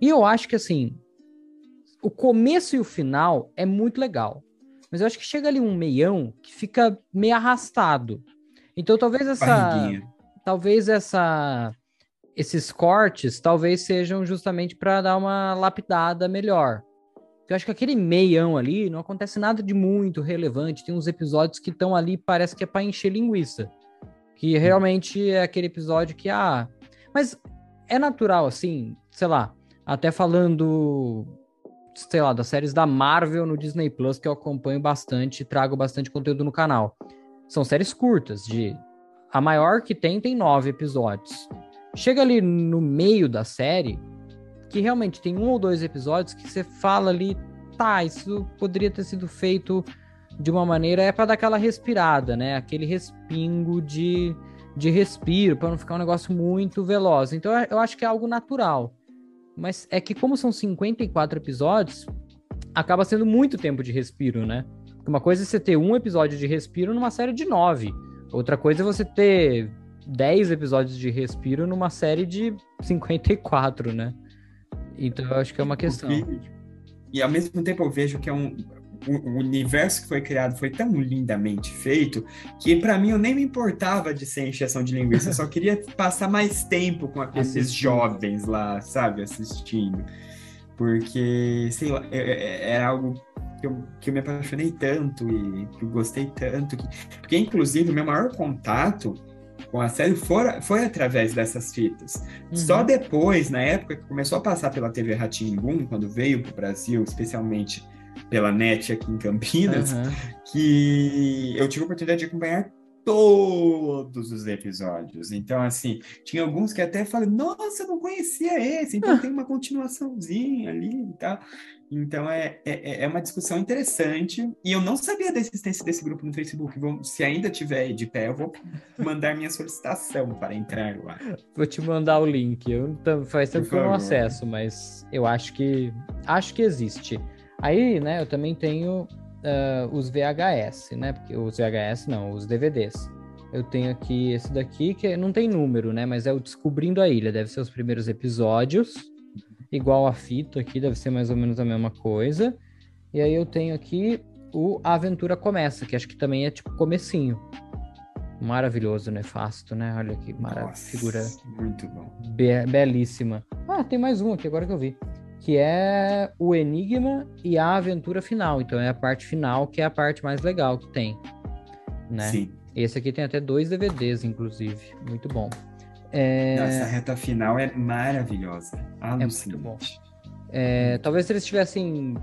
E eu acho que, assim, o começo e o final é muito legal. Mas eu acho que chega ali um meião que fica meio arrastado. Então talvez essa. Barriguinha. Talvez essa. Esses cortes talvez sejam justamente para dar uma lapidada melhor. Eu acho que aquele meião ali não acontece nada de muito relevante. Tem uns episódios que estão ali, parece que é para encher linguiça. Que realmente é aquele episódio que, ah. Mas é natural, assim, sei lá, até falando sei lá, das séries da Marvel no Disney Plus, que eu acompanho bastante e trago bastante conteúdo no canal. São séries curtas, de. A maior que tem tem nove episódios. Chega ali no meio da série, que realmente tem um ou dois episódios que você fala ali, tá, isso poderia ter sido feito de uma maneira, é para dar aquela respirada, né? Aquele respingo de, de respiro, para não ficar um negócio muito veloz. Então eu acho que é algo natural. Mas é que, como são 54 episódios, acaba sendo muito tempo de respiro, né? Uma coisa é você ter um episódio de respiro numa série de nove. Outra coisa é você ter 10 episódios de respiro numa série de 54, né? Então eu acho que é uma questão. E ao mesmo tempo eu vejo que é um, o, universo que foi criado foi tão lindamente feito que para mim eu nem me importava de ser encheção de linguiça, eu só queria passar mais tempo com esses jovens lá, sabe, assistindo. Porque, sei lá, era é, é, é algo que eu, que eu me apaixonei tanto e que eu gostei tanto. Que, porque, inclusive, o meu maior contato com a série foi, foi através dessas fitas. Uhum. Só depois, na época que começou a passar pela TV Ratimbum, quando veio para o Brasil, especialmente pela net aqui em Campinas, uhum. que eu tive a oportunidade de acompanhar todos os episódios. Então, assim, tinha alguns que até falei, nossa, não conhecia esse, então ah. tem uma continuaçãozinha ali e tal. Então, é, é, é uma discussão interessante. E eu não sabia da existência desse grupo no Facebook. Vou, se ainda tiver de pé, eu vou mandar minha solicitação para entrar lá. Vou te mandar o link. Eu, faz tempo que eu não acesso, mas eu acho que acho que existe. Aí, né, eu também tenho uh, os VHS, né? Porque os VHS não, os DVDs. Eu tenho aqui esse daqui, que não tem número, né? Mas é o Descobrindo a Ilha. Deve ser os primeiros episódios. igual a fita aqui, deve ser mais ou menos a mesma coisa. E aí eu tenho aqui o A Aventura Começa, que acho que também é tipo comecinho. Maravilhoso, nefasto, né? Olha que maravilha. Figura. Muito bom. Be belíssima. Ah, tem mais um aqui agora que eu vi. Que é o Enigma e a Aventura Final. Então é a parte final que é a parte mais legal que tem. Né? Sim. Esse aqui tem até dois DVDs, inclusive. Muito bom. É... Nossa, a reta final é maravilhosa. muito bom. É, talvez se eles tivessem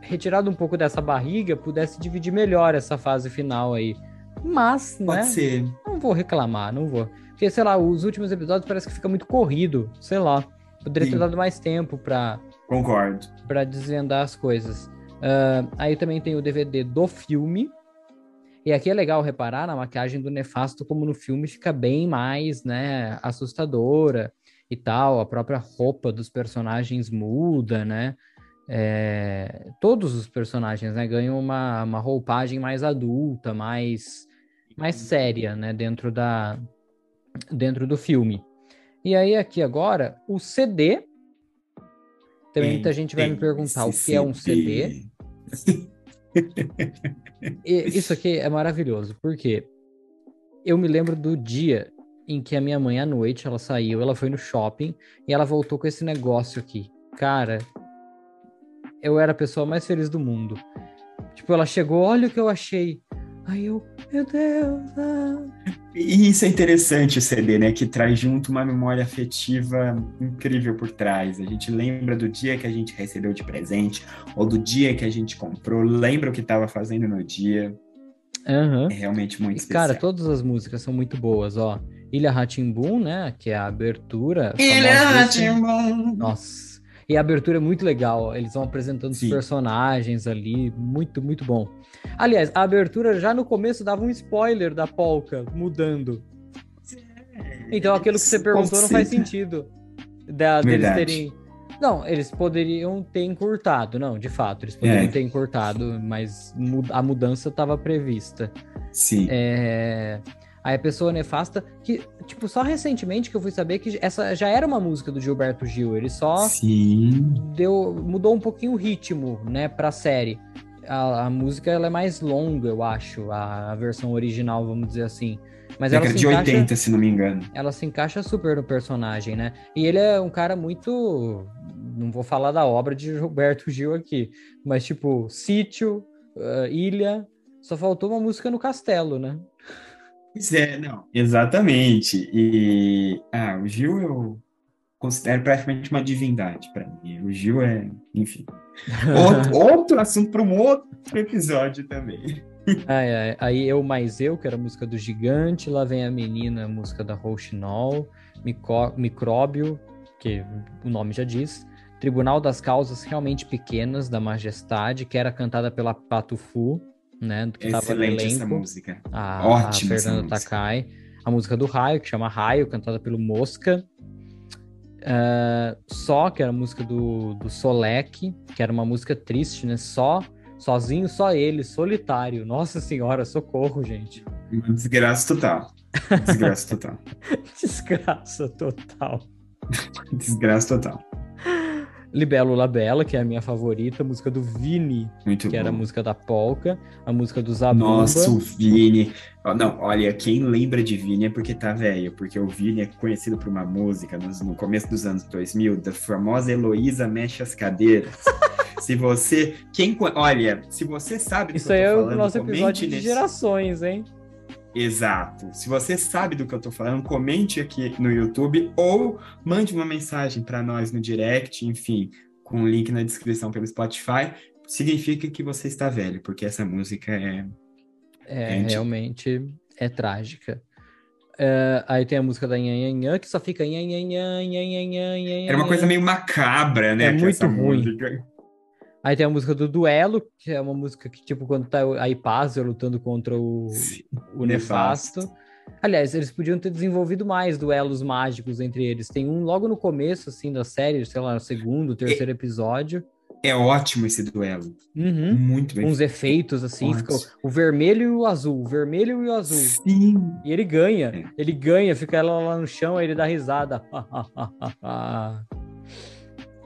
retirado um pouco dessa barriga, pudesse dividir melhor essa fase final aí. Mas, Pode né? ser. Não vou reclamar, não vou. Porque, sei lá, os últimos episódios parece que fica muito corrido. Sei lá. Poderia ter Sim. dado mais tempo pra, Concordo. pra desvendar as coisas. Ah, aí também tem o DVD do filme. E aqui é legal reparar na maquiagem do Nefasto, como no filme fica bem mais, né, assustadora e tal. A própria roupa dos personagens muda, né? É, todos os personagens, né, ganham uma, uma roupagem mais adulta, mais, mais séria, né, dentro da dentro do filme. E aí aqui agora o CD. Também muita gente vai me perguntar o que é um CD. E isso aqui é maravilhoso, porque eu me lembro do dia em que a minha mãe à noite ela saiu, ela foi no shopping e ela voltou com esse negócio aqui. Cara, eu era a pessoa mais feliz do mundo. Tipo, ela chegou, olha o que eu achei. Aí eu, meu Deus, ah. E isso é interessante o CD, né? Que traz junto uma memória afetiva incrível por trás. A gente lembra do dia que a gente recebeu de presente, ou do dia que a gente comprou, lembra o que estava fazendo no dia. Aham. É realmente muito E, especial. Cara, todas as músicas são muito boas, ó. Ilha Ratimbum, né? Que é a abertura. Ilha. Rá-Tim-Bum. Nossa. E a abertura é muito legal. Eles vão apresentando os Sim. personagens ali. Muito, muito bom. Aliás, a abertura já no começo dava um spoiler da polka mudando. Então aquilo que você perguntou não faz sentido. Da, deles terem. Não, eles poderiam ter encurtado, não, de fato, eles poderiam É. ter encurtado, mas a mudança estava prevista. Sim. É... Aí a pessoa nefasta, que, tipo, só recentemente que eu fui saber que essa já era uma música do Gilberto Gil, ele só Sim. deu, mudou um pouquinho o ritmo, né, pra série. A, a música, ela é mais longa, eu acho, a, a versão original, vamos dizer assim. Mas ela Década se, de encaixa, 80, se não me engano. ela se encaixa super no personagem, né? E ele é um cara muito... Não vou falar da obra de Gilberto Gil aqui, mas tipo, sítio, ah, ilha, só faltou uma música no castelo, né? Pois é, não. Exatamente. E ah, o Gil eu considero praticamente uma divindade para mim. O Gil é, enfim, outro, outro assunto para um outro episódio também. Ai, ai. Aí eu mais eu, que era a música do Gigante, lá vem a menina, a música da Rouxinol, Micróbio, que o nome já diz, Tribunal das Causas Realmente Pequenas, da Majestade, que era cantada pela Patufu, né, que Excelente essa música. a, Ótima a Fernanda música. Takai, a música do Raio, que chama Raio, cantada pelo Mosca, Ah, Só, que era a música do, do Solek, que era uma música triste, né, só, sozinho, só ele, solitário, nossa senhora, socorro, gente. Desgraça total. Desgraça total. Desgraça total. Desgraça total. Libélula Bela, que é a minha favorita, a música do Vini, Muito que bom. era a música da Polka, a música do Zabumba. Nossa, o Vini. Não, olha, quem lembra de Vini é porque tá velho, porque o Vini é conhecido por uma música no, começo dos anos 2000, da famosa Heloísa Mexe as Cadeiras. se você. Quem, olha, se você sabe do Isso que eu aí tô é o falando, nosso episódio de nesse- gerações, hein? Exato. Se você sabe do que eu tô falando, comente aqui no YouTube ou mande uma mensagem para nós no direct, enfim, com o link na descrição pelo Spotify. Significa que você está velho, porque essa música é É, Entendi. realmente é trágica. É, aí tem a música da Nhan Nhan Nhan, que só fica Nhan Nhan Nhan, Nhan Nhan Nhan, Nhan Era uma coisa meio macabra, né? É muito ruim. música. Aí tem a música do Duelo, que é uma música que, tipo, quando tá a Ipazia lutando contra o, Sim, o Nefasto. Aliás, eles podiam ter desenvolvido mais duelos mágicos entre eles. Tem um logo no começo, assim, da série, sei lá, segundo, terceiro episódio. É ótimo esse duelo. Uhum. Muito bem. Uns efeitos, assim, o- o vermelho e o azul, o vermelho e o azul. Sim. E ele ganha, É. ele ganha, fica ela lá no chão, aí ele dá risada.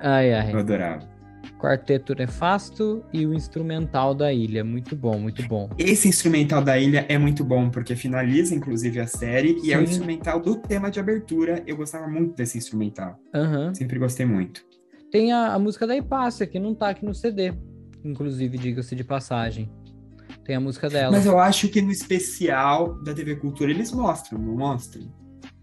Ai, ai. Eu adorava. Quarteto Nefasto e o instrumental da ilha. Muito bom, muito bom. Esse instrumental da ilha é muito bom, porque finaliza, inclusive, a série, e é o Sim. instrumental do tema de abertura. Eu gostava muito desse instrumental. Aham. Sempre gostei muito. Tem a, a música da Hipácia, que não tá aqui no CD. Inclusive, diga-se de passagem. Tem a música dela. Mas eu acho que no especial da TV Cultura eles mostram, não mostram?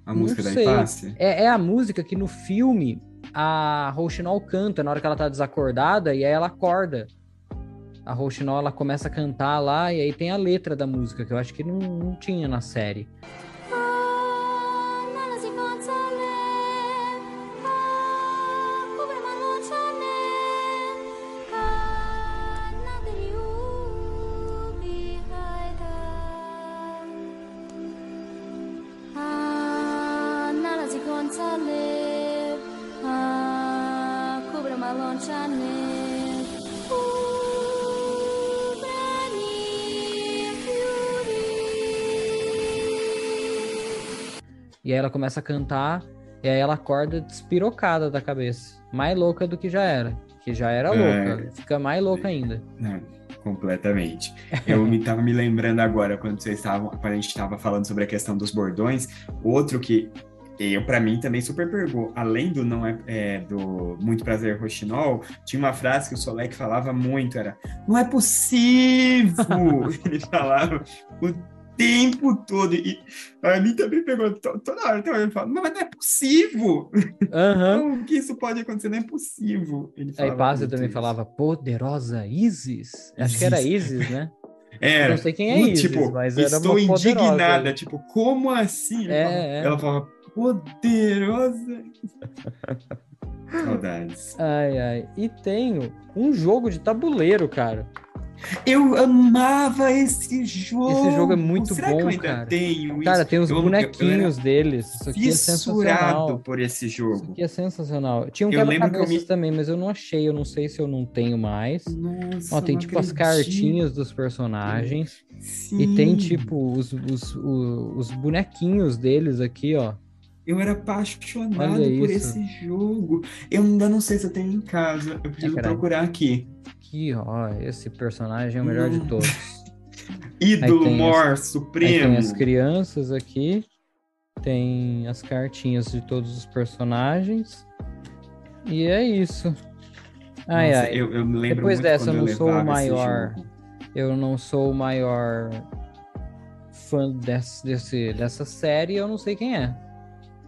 A Não música da sei. Hipácia? É, é a música que no filme a Rouxinol canta na hora que ela tá desacordada e aí ela acorda. A Rouxinol ela começa a cantar lá e aí tem a letra da música, que eu acho que não, não tinha na série. E aí ela começa a cantar e aí ela acorda despirocada da cabeça. Mais louca do que já era. Que já era É. louca. Fica mais louca ainda. Não, completamente. Eu me tava me lembrando agora quando vocês estavam, quando a gente estava falando sobre a questão dos bordões, outro que eu para mim também super pegou, além do não é, é, do muito prazer Rochinol, tinha uma frase que o Solek falava muito, era não é possível. Ele falava o tempo todo e a mim também pegou to- toda hora, toda hora ele fala, mas não é possível. Aham. Como que isso pode acontecer? Não é possível. Ele A falava Hipácia muito também isso. falava poderosa Isis. Acho que era Isis, né? Era. Não sei quem é Isis, tipo, mas era estou indignada. aí. Tipo, como assim? É, falava- é. Ela falava, poderosa. Saudades. Ai, ai. E tenho um jogo de tabuleiro, cara. Eu amava esse jogo. Esse jogo é muito Será bom, que eu ainda cara. tenho Cara, isso? tem os Eu- bonequinhos deles. Isso aqui é sensacional. por esse Isso jogo. aqui é sensacional. Tinha um Eu lembro que eu quebra-cabeças me- também, mas eu não achei. Eu não sei se eu não tenho mais. Nossa, Ó, tem tipo as acredito. cartinhas dos personagens. Sim. E tem tipo os, os, o- os bonequinhos deles aqui, ó. Eu era apaixonado por isso. esse jogo. Eu ainda não sei se eu tenho em casa. Eu preciso caralho. procurar aqui. Aqui, ó. Esse personagem é o melhor de Hum. todos. Ídolo Mor Aí Supremo. tem as crianças aqui. Tem as cartinhas de todos os personagens. E é isso. Ai, Nossa, ai. Eu, eu me lembro Depois muito dessa, quando eu não sou o maior. Eu não sou o maior fã desse, desse- dessa série, eu não sei quem é.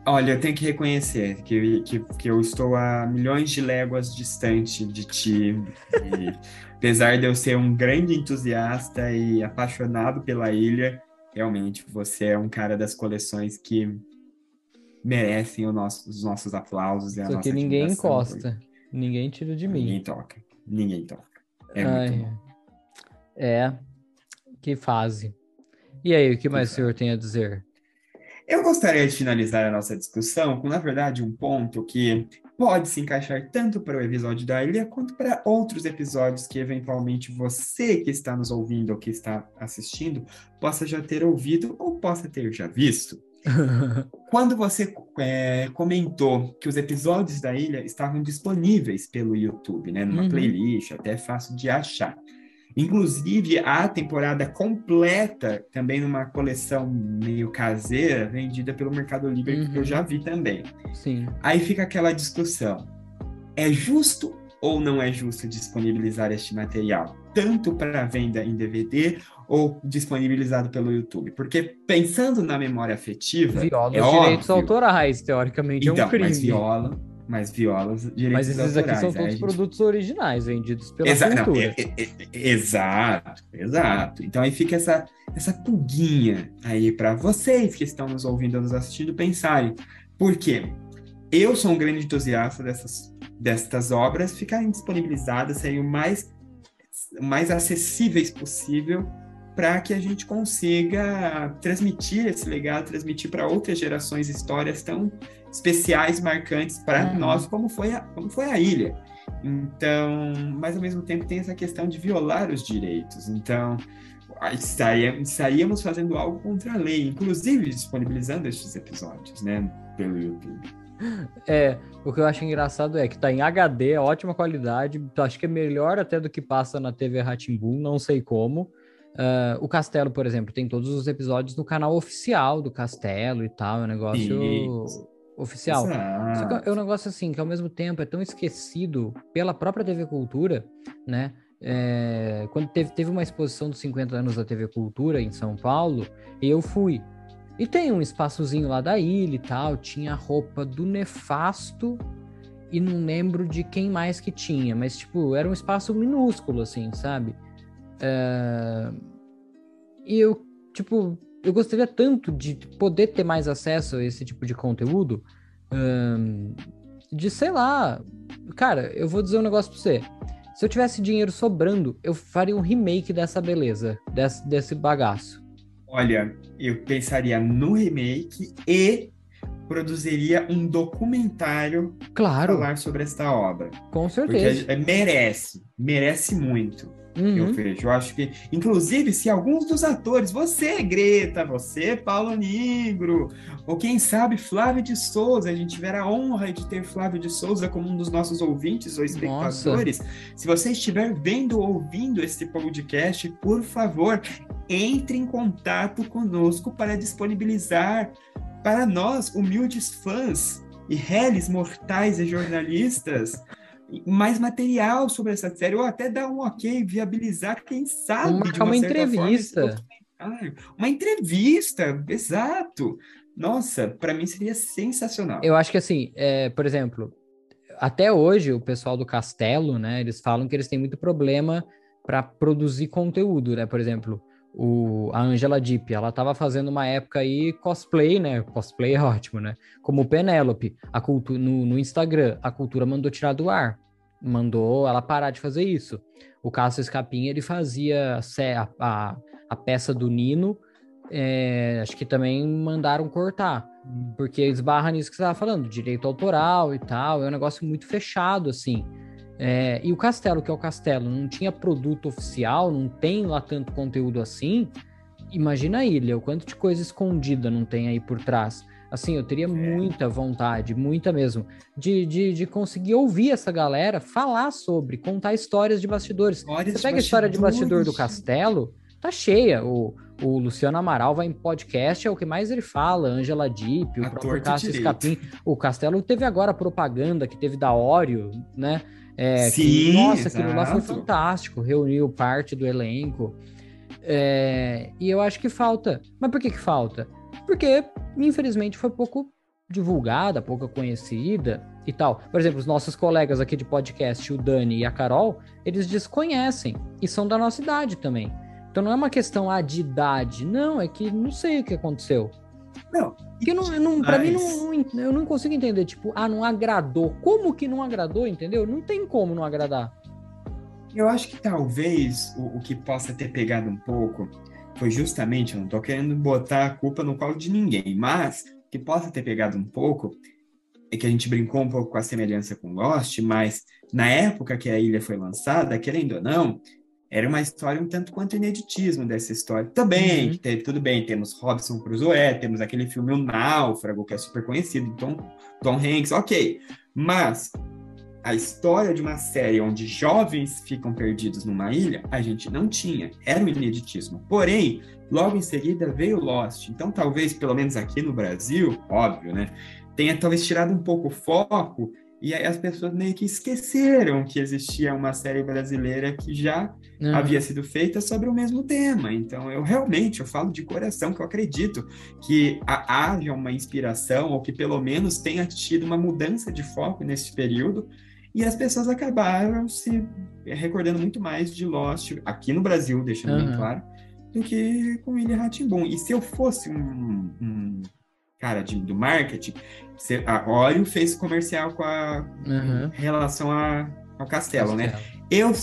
Olha, eu tenho que reconhecer que, que, que eu estou a milhões de léguas distante de ti. E, apesar de eu ser um grande entusiasta e apaixonado pela ilha, realmente você é um cara das coleções que merecem o nosso- os nossos aplausos e a Só nossa que ninguém encosta. Ninguém tira de porque mim. Ninguém toca. Ninguém toca. É Ai, muito bom. É. Que fase. E aí, o que mais o senhor tem a dizer? Eu gostaria de finalizar a nossa discussão com, na verdade, um ponto que pode se encaixar tanto para o episódio da ilha quanto para outros episódios que, eventualmente, você que está nos ouvindo ou que está assistindo possa já ter ouvido ou possa ter já visto. Quando você é, comentou que os episódios da ilha estavam disponíveis pelo YouTube, né, numa Uhum. playlist, até é fácil de achar. Inclusive, a temporada completa, também numa coleção meio caseira, vendida pelo Mercado Livre, que eu Uhum. já vi também. Sim. Aí fica aquela discussão: é justo ou não é justo disponibilizar este material, tanto para venda em DVD ou disponibilizado pelo YouTube? Porque pensando na memória afetiva, Viola é os direitos óbvio. autorais, teoricamente é Então, um crime. mas viola, mas viola os direitos Mas esses aqui são todos gente produtos originais, vendidos pela Exa- não, é- é- é- exato, exato. Então aí fica essa, essa pulguinha aí para vocês que estão nos ouvindo, nos assistindo, pensarem. Por quê? Eu sou um grande entusiasta dessas, destas obras ficarem disponibilizadas, serem o mais, mais acessíveis possível para que a gente consiga transmitir esse legado, transmitir para outras gerações histórias tão especiais, marcantes para Uhum. nós, como foi, a, como foi a ilha. Então, mas ao mesmo tempo tem essa questão de violar os direitos. Então, estaríamos fazendo algo contra a lei, inclusive disponibilizando estes episódios, né, pelo YouTube. É, o que eu acho engraçado é que tá em HD, é ótima qualidade, acho que é melhor até do que passa na TV Ratimbun, não sei como. Uh, o Castelo, por exemplo, tem todos os episódios no canal oficial do Castelo e tal, é um negócio Isso. oficial. Exato. Só que é um negócio assim, que ao mesmo tempo é tão esquecido pela própria TV Cultura, né? É, quando teve, teve uma exposição dos 50 anos da TV Cultura em São Paulo, eu fui. E tem um espaçozinho lá da ilha e tal, tinha a roupa do Nefasto e não lembro de quem mais que tinha, mas tipo, era um espaço minúsculo, assim, sabe? É... E eu, tipo, eu gostaria tanto de poder ter mais acesso a esse tipo de conteúdo, de sei lá, cara, eu vou dizer um negócio pra você. Se eu tivesse dinheiro sobrando, eu faria um remake dessa beleza, desse, desse bagaço. Olha, eu pensaria no remake e produziria um documentário claro. falar sobre esta obra. Com certeza. Porque merece, merece muito. Uhum. Eu vejo. Eu acho que, inclusive, se alguns dos atores, você, Greta, você, Paulo Negro, ou quem sabe Flávio de Souza, a gente tiver a honra de ter Flávio de Souza como um dos nossos ouvintes ou espectadores, Nossa. se você estiver vendo ou ouvindo esse podcast, por favor, entre em contato conosco para disponibilizar para nós, humildes fãs e réis mortais e jornalistas, mais material sobre essa série, ou até dar um ok, viabilizar, quem sabe. Uma, uma, uma entrevista. Forma, uma entrevista, exato. Nossa, para mim seria sensacional. Eu acho que assim, é, por exemplo, até hoje o pessoal do Castelo, né, eles falam que eles têm muito problema para produzir conteúdo, né? Por exemplo, o, a Angela Deep, ela estava fazendo uma época aí cosplay, né? Cosplay é ótimo, né? Como Penélope, a cultura no, no, Instagram, a cultura mandou tirar do ar, mandou ela parar de fazer isso. O Cássio Escapinha, ele fazia a, a, a peça do Nino, é, acho que também mandaram cortar, porque esbarra nisso que você estava falando, direito autoral e tal, é um negócio muito fechado, assim. É, e o Castelo, que é o Castelo, não tinha produto oficial, não tem lá tanto conteúdo assim. Imagina a ilha, o quanto de coisa escondida não tem aí por trás. Assim, eu teria é. muita vontade, muita mesmo, de, de, de, conseguir ouvir essa galera falar sobre, contar histórias de bastidores. Histórias Você pega a história de bastidor do Castelo, tá cheia. O, o Luciano Amaral vai em podcast, é o que mais ele fala, Angela Deep, o a próprio Cássio Escapim. O Castelo teve agora a propaganda que teve da Oreo, né? É, Sim, que, nossa, exato. aquilo lá foi fantástico, reuniu parte do elenco. É, e eu acho que falta. Mas por que, que falta? Porque, infelizmente, foi pouco divulgada, pouco conhecida e tal. Por exemplo, os nossos colegas aqui de podcast, o Dani e a Carol, eles desconhecem e são da nossa idade também. Então não é uma questão ah, de idade, não, é que não sei o que aconteceu. Não. Porque não, não, pra mim, não, não, eu não consigo entender, tipo, ah, não agradou. Como que não agradou, entendeu? Não tem como não agradar. Eu acho que talvez o, o que possa ter pegado um pouco foi justamente, eu não tô querendo botar a culpa no colo de ninguém, mas o que possa ter pegado um pouco é que a gente brincou um pouco com a semelhança com Lost, mas na época que a ilha foi lançada, querendo ou não, era uma história um tanto quanto ineditismo dessa história. Também, uhum. teve, tudo bem, temos Robson Crusoe, temos aquele filme O Náufrago, que é super conhecido, Tom, Tom Hanks, ok. Mas a história de uma série onde jovens ficam perdidos numa ilha, a gente não tinha. Era um ineditismo. Porém, logo em seguida veio Lost. Então, talvez, pelo menos aqui no Brasil, óbvio, né? Tenha talvez tirado um pouco o foco e aí as pessoas meio que esqueceram que existia uma série brasileira que já uhum. havia sido feita sobre o mesmo tema. Então, eu realmente, eu falo de coração que eu acredito que haja uma inspiração ou que pelo menos tenha tido uma mudança de foco nesse período e as pessoas acabaram se recordando muito mais de Lost aqui no Brasil, deixando uhum. bem claro, do que com Ilha Ratimbun. E se eu fosse um, um cara de, do marketing, a Oreo fez comercial com a uhum. em relação a, ao castelo, né? castelo, né? Eu,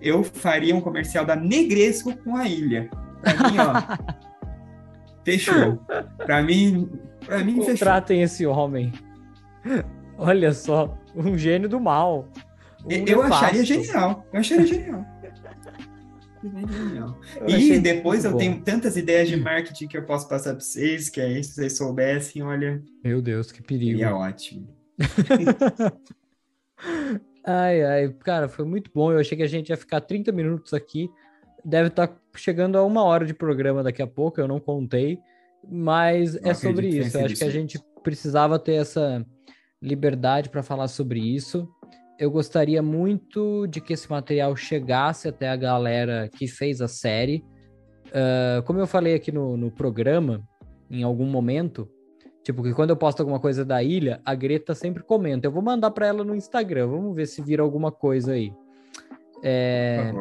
eu faria um comercial da Negresco com a ilha. Pra mim, ó. fechou. Pra mim, pra mim Contratem fechou. Esse homem. Olha só, um gênio do mal. Um eu acharia genial. Eu acharia genial. E depois eu bom. tenho tantas ideias de marketing que eu posso passar para vocês, que aí se vocês soubessem, olha, Meu Deus, que perigo. seria ótimo. Ai, ai, cara, foi muito bom. Eu achei que a gente ia ficar 30 minutos aqui. Deve estar chegando a uma hora de programa daqui a pouco, eu não contei. Mas Não é sobre isso. Eu acho que a gente precisava ter essa liberdade para falar sobre isso. Eu gostaria muito de que esse material chegasse até a galera que fez a série. Ah, como eu falei aqui no, no programa, em algum momento, tipo, que quando eu posto alguma coisa da ilha, a Greta sempre comenta. Eu vou mandar para ela no Instagram, vamos ver se vira alguma coisa aí. É,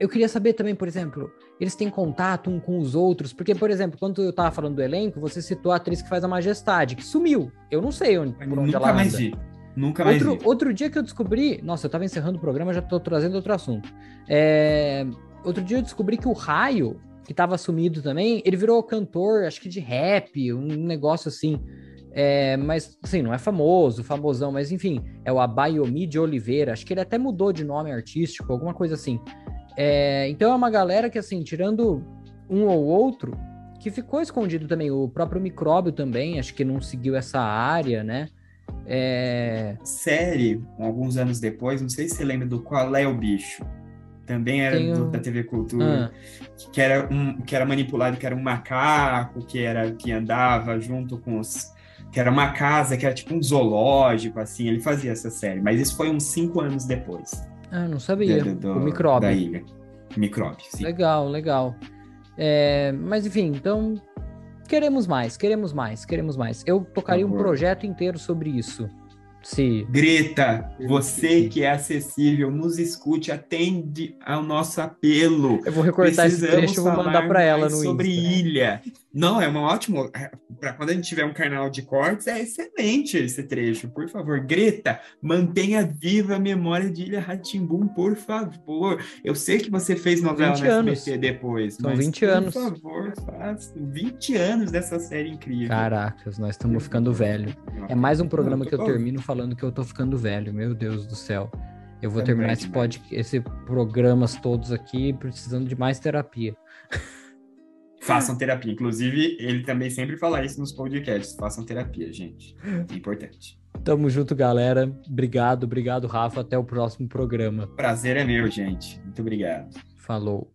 eu queria saber também, por exemplo, eles têm contato um com os outros? Porque, por exemplo, quando eu tava falando do elenco, você citou a atriz que faz a Majestade, que sumiu. Eu não sei onde, por onde Nunca ela mais anda. vi. Nunca mais Outro, vi. outro dia que eu descobri. Nossa, eu tava encerrando o programa, já tô trazendo outro assunto. É, outro dia eu descobri que o Raio, que tava sumido também, ele virou cantor, acho que de rap, um negócio assim. É, mas, assim, não é famoso, famosão, mas enfim, é o Abayomi de Oliveira. Acho que ele até mudou de nome artístico, alguma coisa assim. É, então é uma galera que, assim, tirando um ou outro, que ficou escondido também. O próprio micróbio também, acho que não seguiu essa área, né? É, Série, alguns anos depois, não sei se você lembra do Qual é o Bicho. Também era Tenho- do- da TV Cultura. ah, que era um que era manipulado, que era um macaco, que era que andava junto com os que era uma casa, que era tipo um zoológico, assim, ele fazia essa série, mas isso foi uns cinco anos depois ah, não sabia. do- do- o micróbio. da ilha. Micróbio, sim. Legal, legal. É, mas enfim, então queremos mais, queremos mais, queremos mais. Eu tocaria um projeto inteiro sobre isso. Se Greta, você que é acessível, nos escute, atende ao nosso apelo. eu vou recortar esse Precisamos trecho e vou mandar para ela no sobre Insta. ilha. Não, é uma ótima. Para quando a gente tiver um canal de cortes, é excelente esse trecho. Por favor, Greta, mantenha viva a memória de Ilha Ratimbum, por favor. Eu sei que você fez novela 20 no anos. SBT depois, São mas 20 por anos. favor, faça 20 anos dessa série incrível. Caracas, nós estamos ficando velho. É mais um programa que eu termino falando que eu tô ficando velho. Meu Deus do céu. Eu vou terminar esse, pod, esse programas todos aqui precisando de mais terapia. Façam terapia. Inclusive, ele também sempre fala isso nos podcasts. Façam terapia, gente. É importante. Tamo junto, galera. Obrigado, obrigado, Rafa. Até o próximo programa. Prazer é meu, gente. Muito obrigado. Falou.